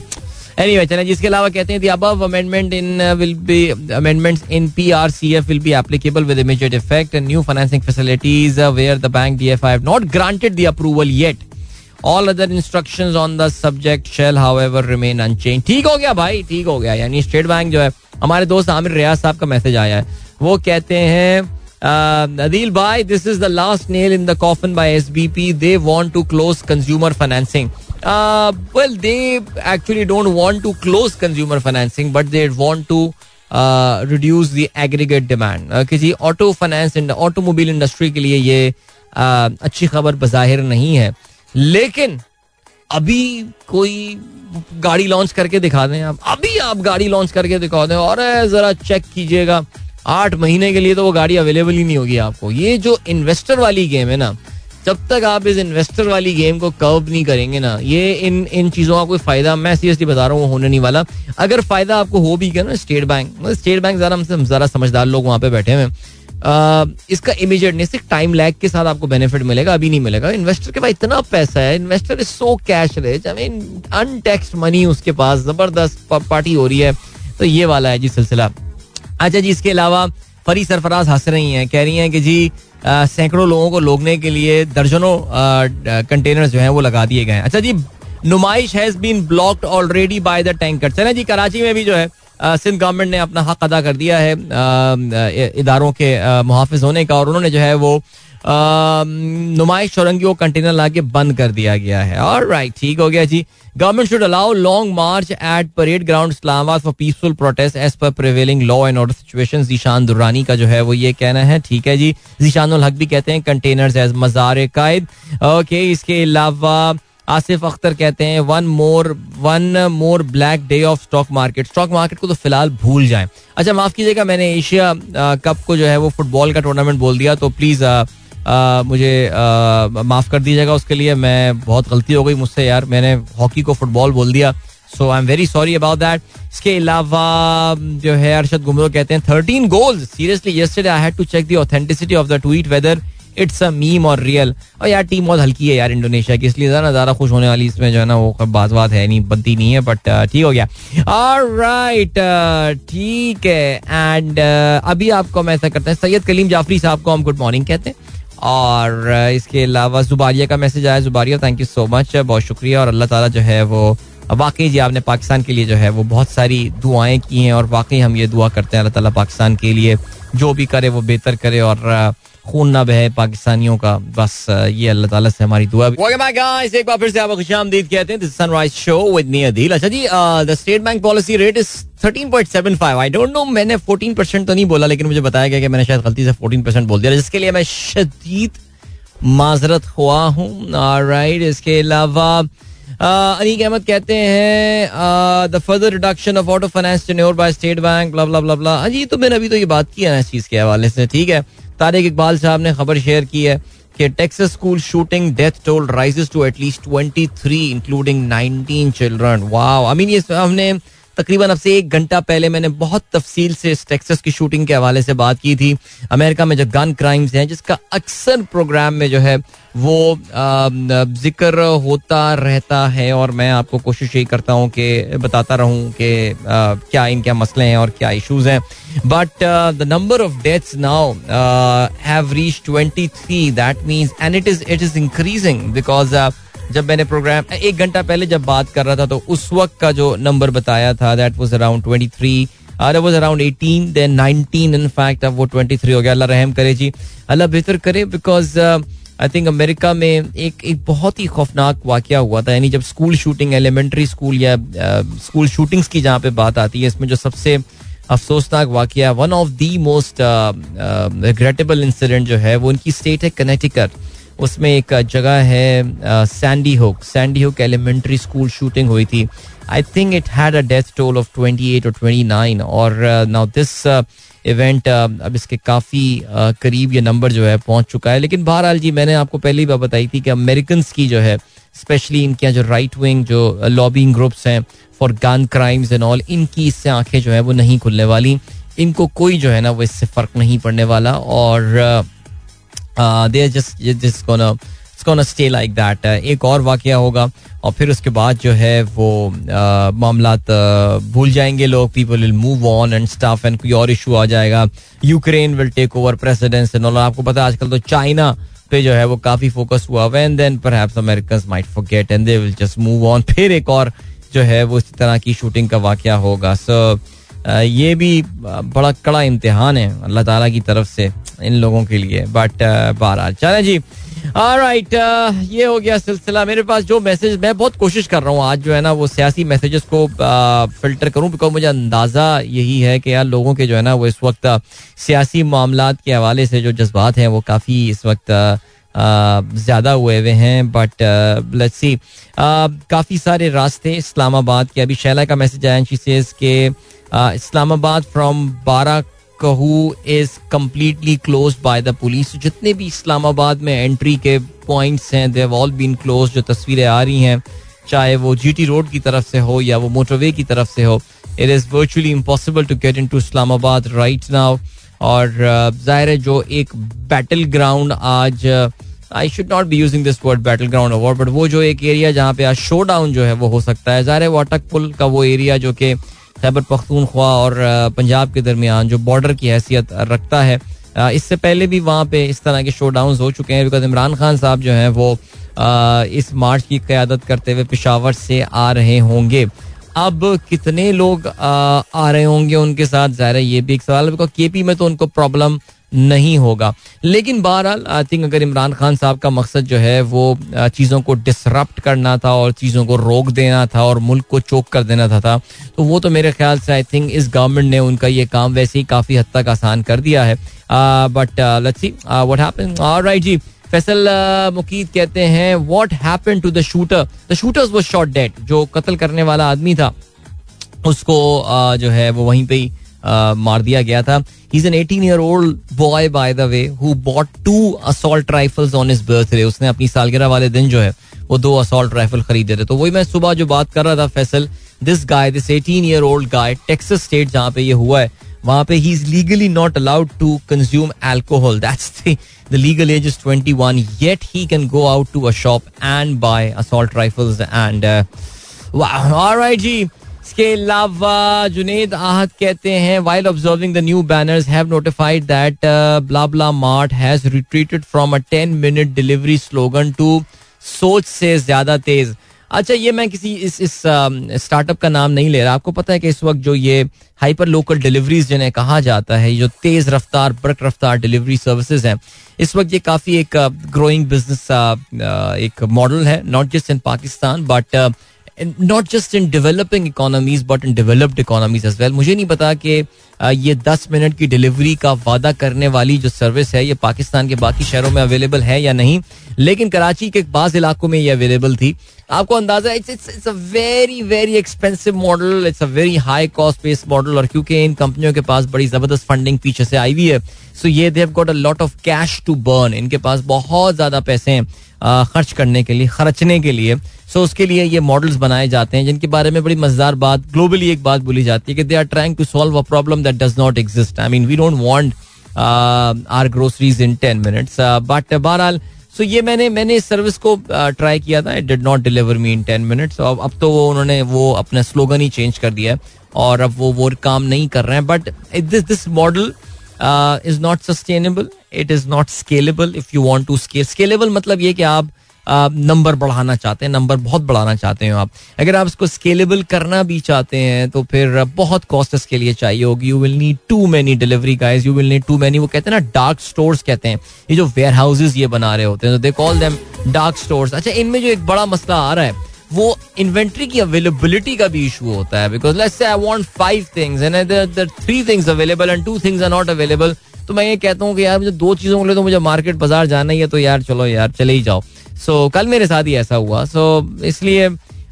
एनीवे चलें, जिसके अलावा कहते हैं above amendment in will be amendments in PRCF will be applicable with immediate effect new financing facilities where the bank DFI not granted the approval yet all other instructions on the subject shall however remain unchanged ठीक हो गया भाई, ठीक हो गया। यानी state bank जो है, हमारे दोस्त आमिर रियाज साहब का मैसेज आया है। वो कहते हैं uh, अदील भाई this is the last nail in the coffin by SBP they want to close consumer financing Well, they actually don't want to close consumer financing, but they want to reduce the aggregate demand किसी auto finance automobile industry के लिए ये uh, अच्छी खबर बज़ाहिर नहीं है। लेकिन अभी कोई गाड़ी लॉन्च करके दिखा दें आप। अभी आप गाड़ी लॉन्च करके दिखा दें और जरा चेक कीजिएगा। आठ महीने के लिए तो वो गाड़ी अवेलेबल ही नहीं होगी आपको। ये जो इन्वेस्टर वाली गेम है ना जब तक आप इस इन्वेस्टर वाली गेम को कर्व नहीं करेंगे ना, ये इन इन चीज़ों का कोई फ़ायदा, मैं सीरियसली बता रहा हूँ होने नहीं वाला। अगर फ़ायदा आपको हो भी गया ना स्टेट बैंक स्टेट बैंक जरा हमसे जरा समझदार लोग वहाँ पे बैठे हुए इसका इमीडिएट नहीं सिर्फ़ टाइम लैग के साथ आपको बेनिफिट मिलेगा, अभी नहीं मिलेगा। इन्वेस्टर के पास इतना पैसा है investor is so cash rich I mean untaxed money उसके पास, ज़बरदस्त पार्टी हो रही है। तो ये वाला है जी सिलसिला। अच्छा जी, इसके अलावा फरी सरफराज हंस रही हैं, कह रही हैं कि जी सैकड़ों लोगों को लोगने के लिए दर्जनों कंटेनर जो हैं वो लगा दिए गए हैं। अच्छा जी, Numaish has been blocked already by the tanker चले जी, कराची में भी जो है सिंध गवर्नमेंट ने अपना हक अदा कर दिया है इदारों के मुहाफिज होने का, और उन्होंने जो है वो नुमाइश चौरंगी को कंटेनर ला के बंद कर दिया गया है। और राइट ठीक हो गया जी। Government should allow long march at parade ground Islamabad for peaceful protest as per prevailing law and order situation Zeeshan Durrani का जो है वो ये कहना है। ठीक है जी। जीशान हक भी कहते हैं कंटेनर्स एज मजार कायद ओके इसके अलावा आसिफ अख्तर कहते हैं one more one more black day of stock market stock market को तो फ़िलहाल भूल जाए। अच्छा माफ़ कीजिएगा, मैंने एशिया कप को जो है वो फुटबॉल का टूर्नामेंट बोल दिया तो प्लीज़ मुझे माफ़ कर दीजिएगा उसके लिए, मैं बहुत गलती हो गई मुझसे यार, मैंने हॉकी को फुटबॉल बोल दिया so I am very sorry about that इसके अलावा जो है अरशद गुमरो कहते हैं thirteen goals seriously yesterday I had to check the authenticity of the tweet whether it's a meme और रियल और यार टीम बहुत हल्की है यार इंडोनेशिया की, इसलिए ज़्यादा ज़्यादा खुश होने वाली इसमें जो है ना, वो बात बात है नहीं, बनती नहीं है बट ठीक हो गया। राइट ठीक है एंड अभी आपको हम ऐसा करते हैं, सैयद कलीम जाफरी साहब को हम गुड मॉर्निंग कहते हैं। और इसके अलावा जुबारिया का मैसेज आया, Zubaria thank you so much बहुत शुक्रिया। और अल्लाह ताला जो है वो, वाकई जी आपने पाकिस्तान के लिए जो है वो बहुत सारी दुआएँ की हैं और वाकई हम ये दुआ करते हैं अल्लाह ताला पाकिस्तान के लिए, जो भी करे वो बेहतर करे। और खून ना बहे पाकिस्तानियों का। बस ये अल्लाह ताला से हमारी दुआ गाइस एक बार फिर से आपको खुशामदीद कहते हैं। Sunrise show with me Adeel अच्छा जी the State Bank policy rate is 13.75 I don't know मैंने 14 परसेंट तो नहीं बोला, लेकिन मुझे बताया गया कि मैंने शायद गलती से 14 परसेंट बोल दिया। जिसके लिए मैं शदीद माजरत हुआ हूँ। राइट इसके अलावा अनीक अहमद कहते हैं the further reduction of auto finance by State Bank blah blah blah जी तो मैंने अभी तो ये बात की है ना इस चीज़ के हवाले से, ठीक है? तारिक इकबाल साहब ने खबर शेयर की है कि Texas school shooting death toll rises to at least 23 including 19 children वाह आई मीन ये हमने तकरीबन अब से एक घंटा पहले मैंने बहुत तफसील से इस टेक्सस की शूटिंग के हवाले से बात की थी। अमेरिका में जो गन क्राइम्स हैं, जिसका अक्सर प्रोग्राम में जो है, वो ज़िक्र होता रहता है और मैं आपको कोशिश यही करता हूँ कि बताता रहूँ कि क्या इनके मसले हैं और क्या इश्यूज़ हैं। But the number of deaths now have reach twenty three that means and it is it is increasing because जब मैंने प्रोग्राम एक घंटा पहले जब बात कर रहा था तो उस वक्त का जो नंबर बताया था that was around twenty three was around eighteen then nineteen in fact अब वो ट्वेंटी थ्री हो गया। अल्लाह रहम करे जी। अल्लाह बेहतर करे बिकॉज़ आई थिंक अमेरिका में एक एक बहुत ही खौफनाक वाक़ हुआ था। यानी जब स्कूल शूटिंग एलिमेंट्री स्कूल या स्कूल uh, शूटिंग्स की जहाँ पे बात आती है इसमें जो सबसे अफसोसनाक वाक़ one of the most regrettable incident जो है वो उनकी स्टेट है कनेटिकट उसमें एक जगह है Sandy Hook Sandy Hook elementary school shooting हुई थी। I think it had a death toll of 28 और 29 और नाउ दिस इवेंट अब इसके काफ़ी करीब ये नंबर जो है पहुँच चुका है। लेकिन बहरहाल जी, मैंने आपको पहली बार बताई थी कि अमेरिकन की जो है स्पेशली इनके यहाँ जो राइट विंग जो लॉबिंग ग्रुप्स हैं for gun crimes and all इनकी इससे आँखें जो है वो नहीं खुलने वाली। इनको कोई जो है ना वो इससे फ़र्क नहीं पड़ने वाला और they just gonna stay like that एक और वाकया होगा और फिर उसके बाद जो है वो uh, मामला uh, भूल जाएँगे लोग people will move on and stuff and कोई और इशू आ जाएगा। Ukraine will take over precedence and आपको पता है आजकल तो चाइना पे जो है वो काफ़ी फोकस हुआ। हुआ and then perhaps American might forget and they will just move on फिर एक और जो है वो इसी तरह की शूटिंग का वाकया होगा। सो so, ये भी बड़ा कड़ा इम्तिहान है अल्लाह ताला की तरफ़ से इन लोगों के लिए। बट बहरहाल, चले जी। राइट ये हो गया सिलसिला। मेरे पास जो मैसेज मैं बहुत कोशिश कर रहा हूँ आज जो है ना वो सियासी मैसेजेस को फ़िल्टर करूँ बिकॉज़ मुझे अंदाज़ा यही है कि यार लोगों के जो है ना वो इस वक्त सियासी मामला के हवाले से जो जज्बात हैं वो काफ़ी इस वक्त ज़्यादा हुए हुए हैं। बट सी काफ़ी सारे रास्ते इस्लामाबाद के। अभी शैला का मैसेज आया के Islamabad from Bhara Kahu is completely close by the police जितने भी इस्लामाबाद में एंट्री के पॉइंट्स हैं दे ऑल बीन क्लोज जो तस्वीरें आ रही हैं, चाहे वो जीटी रोड की तरफ़ से हो या वो मोटरवे की तरफ़ से हो it is virtually impossible to get into Islamabad right now और ज़ाहिर है जो एक बैटल ग्राउंड आज I should not be using this word battle ground award but वो जो एक एरिया जहाँ पे आज शो डाउन जो है, वो हो सकता है। ज़ाहिर है वो अटक पुल का वो एरिया जो कि खैबर पख्तूनख्वा और पंजाब के दरमियान जो बॉर्डर की हैसियत रखता है। इससे पहले भी वहाँ पे इस तरह के शो डाउन हो चुके हैं। बिकॉज़ इमरान खान साहब जो हैं वो इस मार्च की क्यादत करते हुए पिशावर से आ रहे होंगे। अब कितने लोग आ रहे होंगे उनके साथ? ज़ाहिर ये भी एक सवाल है। बिकॉज़ के पी में तो उनको प्रॉब्लम नहीं होगा। लेकिन बहरहाल आई थिंक अगर इमरान खान साहब का मकसद जो है वो चीज़ों को डिसरप्ट करना था और चीज़ों को रोक देना था और मुल्क को चोक कर देना था, था तो वो तो मेरे ख्याल से आई थिंक इस गवर्नमेंट ने उनका ये काम वैसे ही काफ़ी हद तक आसान कर दिया है। But let's see what happen जी फैसल मुकीद कहते हैं what happen to the shooter the shooters was shot dead जो कत्ल करने वाला आदमी था उसको जो है वो वहीं पे ही मार दिया गया था। Is an 18 year old boy by the way who bought two assault rifles on his birthday उसने अपनी सालगिरह वाले दिन जो है, वो दो असॉल्ट राइफल खरीदे थे। तो वही मैं सुबह जो बात कर रहा था, Faisal this guy this 18 year old guy Texas state जहाँ पे ये हुआ है, वहाँ पे ही is legally not allowed to consume alcohol that's the legal age is 21 yet he can go out to a shop and buy assault rifles and alright जी इसके अलावा जुनेद आहद कहते हैं while observing the new banners have notified that Walmart has retreated from a 10 minute delivery slogan to सोच से ज़्यादा तेज। अच्छा ये मैं किसी इस इस स्टार्टअप um, का नाम नहीं ले रहा। आपको पता है कि इस वक्त जो ये हाइपर लोकल डिलीवरीज जिन्हें कहा जाता है जो तेज रफ्तार बरक रफ्तार डिलीवरी सर्विसेज़ हैं इस वक्त ये काफ़ी एक growing uh, business uh, uh, एक मॉडल है not just in Pakistan but not just in developing economies but in developed economies as well मुझे नहीं पता कि ये दस मिनट की डिलीवरी का वादा करने वाली जो सर्विस है, ये पाकिस्तान के बाकी शहरों में अवेलेबल है या नहीं? लेकिन कराची के बाज इलाकों में ये अवेलेबल थी। आपको अंदाज़ा it's it's it's a very very expensive model it's a very high cost based model और क्योंकि इन कंपनियों के पास बड़ी ज़बरदस्त फंडिंग पीछे से आई हुई है। सो ये they have got a lot of cash to burn इनके पास बहुत ज़्यादा पैसे हैं। खर्च करने के लिए, खर्चने के लिए। सो उसके लिए ये मॉडल्स बनाए जाते हैं, जिनके बारे में बड़ी मज़ेदार बात ग्लोबली एक बात बोली जाती है कि they are trying to solve a problem that does not exist I mean we don't want our groceries in ten minutes but बहरहाल सो ये मैंने मैंने इस सर्विस को ट्राई किया था। It did not deliver me in ten minutes अब तो वो उन्होंने वो अपना स्लोगन ही चेंज कर दिया है। और अब वो वो काम नहीं कर रहे हैं। But this this model is not sustainable it is not scalable if you want to scale scalable मतलब ये कि आप नंबर बढ़ाना चाहते हैं नंबर बहुत बढ़ाना चाहते हो आप। अगर आप इसको स्केलेबल करना भी चाहते हैं तो फिर बहुत कॉस्ट इसके लिए चाहिए होगी। You will need too many delivery guys you will need too many वो कहते हैं ना डार्क स्टोर्स कहते हैं। ये जो वेयर हाउसेज ये बना रहे होते हैं तो they call them dark stores अच्छा इनमें जो एक बड़ा मसला आ रहा है वो इन्वेंट्री की अवेलेबिलिटी का भी इशू होता है because let's say I want five things and three things available and two things are not available तो मैं ये कहता हूँ कि यार मुझे दो चीज़ों के लिए तो मुझे मार्केट बाज़ार जाना ही है तो यार चलो यार चले ही जाओ। सो so, कल मेरे साथ ही ऐसा हुआ। सो so, इसलिए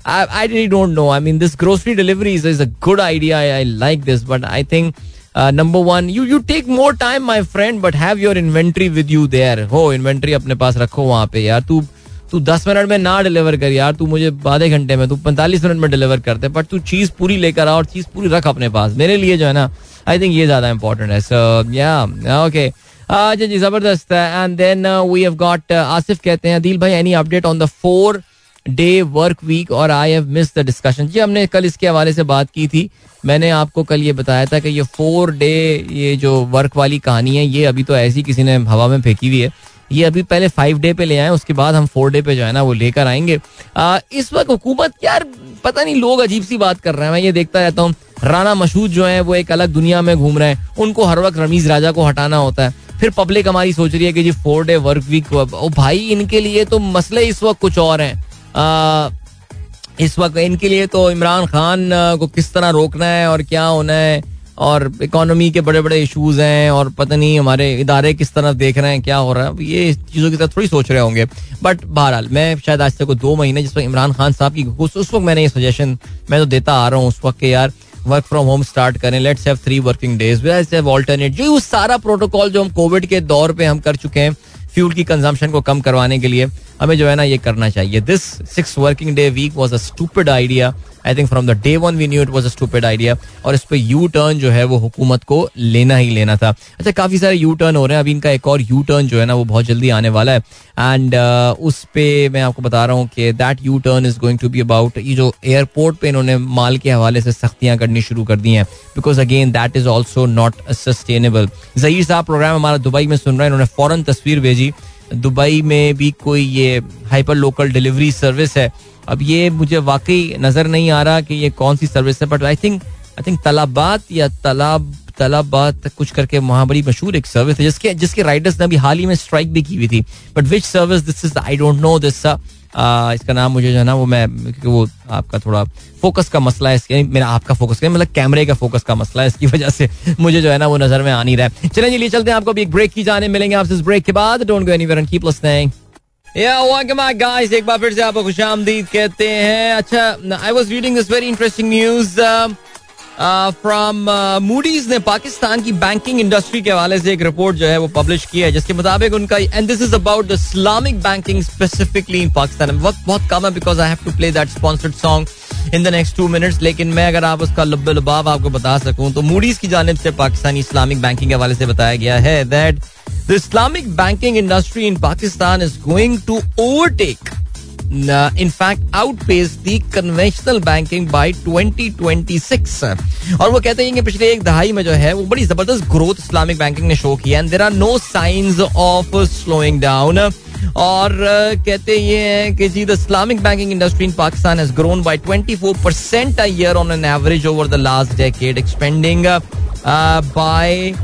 I really don't know I mean this grocery delivery is is a good idea I like this but I think number one you you take more time my friend but have your inventory with you there हो inventory अपने पास रखो वहाँ पे यार। तू तू दस मिनट में ना डिलीवर कर यार, तू मुझे आधे घंटे में, तू पैंतालीस मिनट में डिलीवर करते बट तू चीज़ पूरी लेकर आ और चीज़ पूरी रख अपने पास। मेरे लिए जो है ना आई थिंक ये ज़्यादा इंपॉर्टेंट है। सो या ओके अच्छा जी ज़बरदस्त है। And then we have got Asif कहते हैं दिल भाई any update on the four day work week और I have miss the discussion जी, हमने कल इसके हवाले से बात की थी। मैंने आपको कल ये बताया था कि ये फोर डे ये जो वर्क वाली कहानी है, ये अभी तो ऐसी किसी ने हवा में फेंकी हुई है। ये अभी पहले फाइव डे पे ले आए उसके बाद हम फोर डे पे जो है ना वो लेकर आएँगे। आ, इस वक्त हुकूमत यार पता नहीं लोग अजीब सी बात कर रहे हैं। मैं ये देखता रहता हूँ राना मशहूद जो है वो एक अलग दुनिया में घूम रहे हैं। उनको हर वक्त रमीज राजा को हटाना होता है। फिर पब्लिक हमारी सोच रही है कि जी फोर डे वर्क वीक ओ भाई इनके लिए तो मसले इस वक्त कुछ और हैं। इस वक्त इनके लिए तो इमरान खान को किस तरह रोकना है और क्या होना है? और इकोनॉमी के बड़े बड़े इश्यूज़ हैं और पता नहीं हमारे इदारे किस तरह देख रहे हैं, क्या हो रहा है। ये चीज़ों की तरफ़ थोड़ी सोच रहे होंगे। बट बहरहाल, मैं शायद आज तक दो महीने जिस वक्त इमरान खान साहब की उस वक्त मैंने ये सजेशन मैं तो देता आ रहा हूँ उस वक्त के यार वर्क फ्रॉम होम स्टार्ट करें let's have three working days alternate जो सारा प्रोटोकॉल जो हम कोविड के दौर पे हम कर चुके हैं फ्यूल की कंजम्पशन को कम करवाने के लिए, हमें जो है ना ये करना चाहिए। This six working day week was a stupid idea I think from the day one we knew it was a stupid idea और इस पर यू टर्न जो है वो हुकूमत को लेना ही लेना था। अच्छा काफ़ी सारे यू टर्न हो रहे हैं। अभी इनका एक और यू टर्न जो है ना वो बहुत जल्दी आने वाला है। एंड uh, उस पर मैं आपको बता रहा हूँ कि that U turn is going to be about ये जो एयरपोर्ट पे इन्होंने माल के हवाले से सख्तियाँ करनी शुरू कर दी हैं। Because again that is also not sustainable Zaheer साहब प्रोग्राम हमारा दुबई में सुन रहे हैं। इन्होंने फ़ौरन तस्वीर भेजी। दुबई में भी कोई ये हाइपर लोकल डिलीवरी सर्विस है। अब ये मुझे वाकई नज़र नहीं आ रहा कि ये कौन सी सर्विस है but I think I think Talabat या तलाब, तलाबात कुछ करके वहाँ बड़ी मशहूर एक सर्विस है, जिसके जिसके राइडर्स ने अभी हाल ही में स्ट्राइक भी की हुई थी। But which service this is I don't know this इसका नाम मुझे जो है ना वो मैं, क्योंकि वो आपका थोड़ा फोकस का मसला है इसके, मेरा आपका फोकस का मतलब कैमरे का फोकस का मसला है इसकी वजह से मुझे जो है ना वो नज़र में आ नहीं रहा है। चलें चलते हैं, आपको भी एक ब्रेक की जाने मिलेंगे, आपसे इस ब्रेक के बाद। Don't go anywhere and keep listening guys एक बार फिर से आपको खुशामदीद कहते हैं। अच्छा I was reading this very interesting news from Moody's ने पाकिस्तान की बैंकिंग इंडस्ट्री के हवाले से एक रिपोर्ट जो है वो पब्लिश की है, जिसके मुताबिक उनका and this is about Islamic banking specifically in Pakistan वक्त बहुत कम है because I have to play that sponsored song in the next two minutes लेकिन मैं अगर आप उसका लब्बे लबाब आपको बता सकूँ तो मूडीज की जानब से पाकिस्तानी इस्लामिक बैंकिंग के हवाले से बताया गया है that the Islamic banking industry in Pakistan is going to overtake in fact, outpace the conventional banking by 2026 और वो कहते हैं कि पिछले एक दहाई में जो है, वो बड़ी ज़बरदस्त ग्रोथ इस्लामिक बैंकिंग ने शो किया and there are no signs of slowing down और कहते ये हैं कि जी the Islamic banking industry in Pakistan has grown by 24 percent a year on an average over the last decade expanding by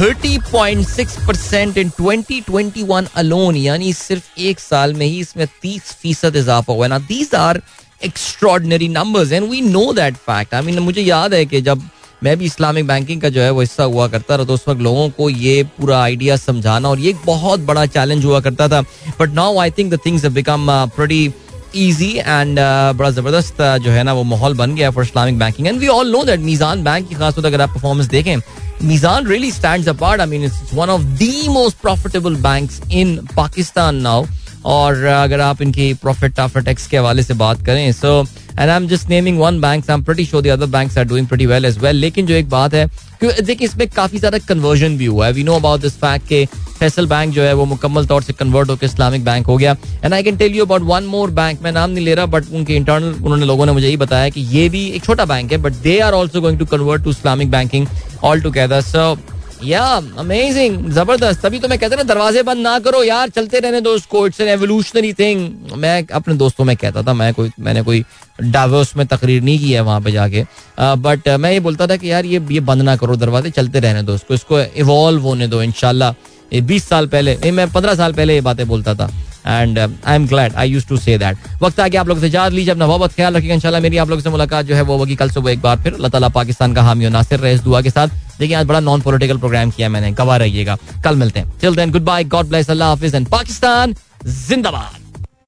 30.6 percent in 2021 alone यानी सिर्फ़ एक साल में ही इसमें 30 फ़ीसद इजाफा हुआ ना these are extraordinary numbers and we know that fact I mean मुझे याद है कि जब मैं भी इस्लामिक बैंकिंग का जो है वो हिस्सा हुआ करता रहा तो उस वक्त लोगों को ये पूरा आइडिया समझाना और ये एक बहुत बड़ा चैलेंज हुआ करता था। But now I think the things become pretty easy and बड़ा ज़बरदस्त uh, जो है ना वो माहौल बन गया for Islamic banking and we all know that Meezan bank की खासतौर अगर आप परफॉर्मेंस देखें Mizan really stands apart. I mean, it's one of the most profitable banks in Pakistan now. और अगर आप इनकी प्रॉफिट आफ्टर टैक्स के हवाले से बात करें सो and I am just naming one bank I am pretty sure the other banks are doing pretty well as well लेकिन जो एक बात है देखिए इसमें काफ़ी ज़्यादा कन्वर्जन भी हुआ है we know about this fact के फैसल बैंक जो है वो मुकम्मल तौर से कन्वर्ट होकर इस्लामिक बैंक हो गया and I can tell you about one more bank मैं नाम नहीं ले रहा बट उनके इंटरनल उन्होंने लोगों ने मुझे ये बताया कि ये भी एक छोटा बैंक है but they are also going to convert to Islamic banking all together so या अमेजिंग ज़बरदस्त तभी तो मैं कहता ना, दरवाजे बंद ना करो यार, चलते रहने दो इट्स एन एवोल्यूशनरी थिंग मैं अपने दोस्तों में कहता था, मैं कोई, मैंने कोई डावर्स में तकरीर नहीं की है वहाँ पे जाके। बट मैं ये बोलता था कि यार, ये ये बंद ना करो दरवाजे, चलते रहने दो उसको, इसको इवॉल्व होने दो इनशाला बीस साल पहले मैं पंद्रह साल पहले ये बातें बोलता था। And I am glad I use to say that वक्त आगे आप लोग से इजाज़त लीजिए, अपना बहुत ख्याल रखिएगा, इंशाल्लाह मेरी आप लोगों से मुलाकात जो है वो होगी कल सुबह एक बार, फिर अल्लाह ताला पाकिस्तान का हामी नासिर रहे इस दुआ के साथ। देखिए, आज बड़ा नॉन पोलिटिकल प्रोग्राम किया मैंने। गवा रहिएगा। कल मिलते हैं। Till then good bye God bless अल्लाह हाफिज एंड पाकिस्तान जिंदाबाद।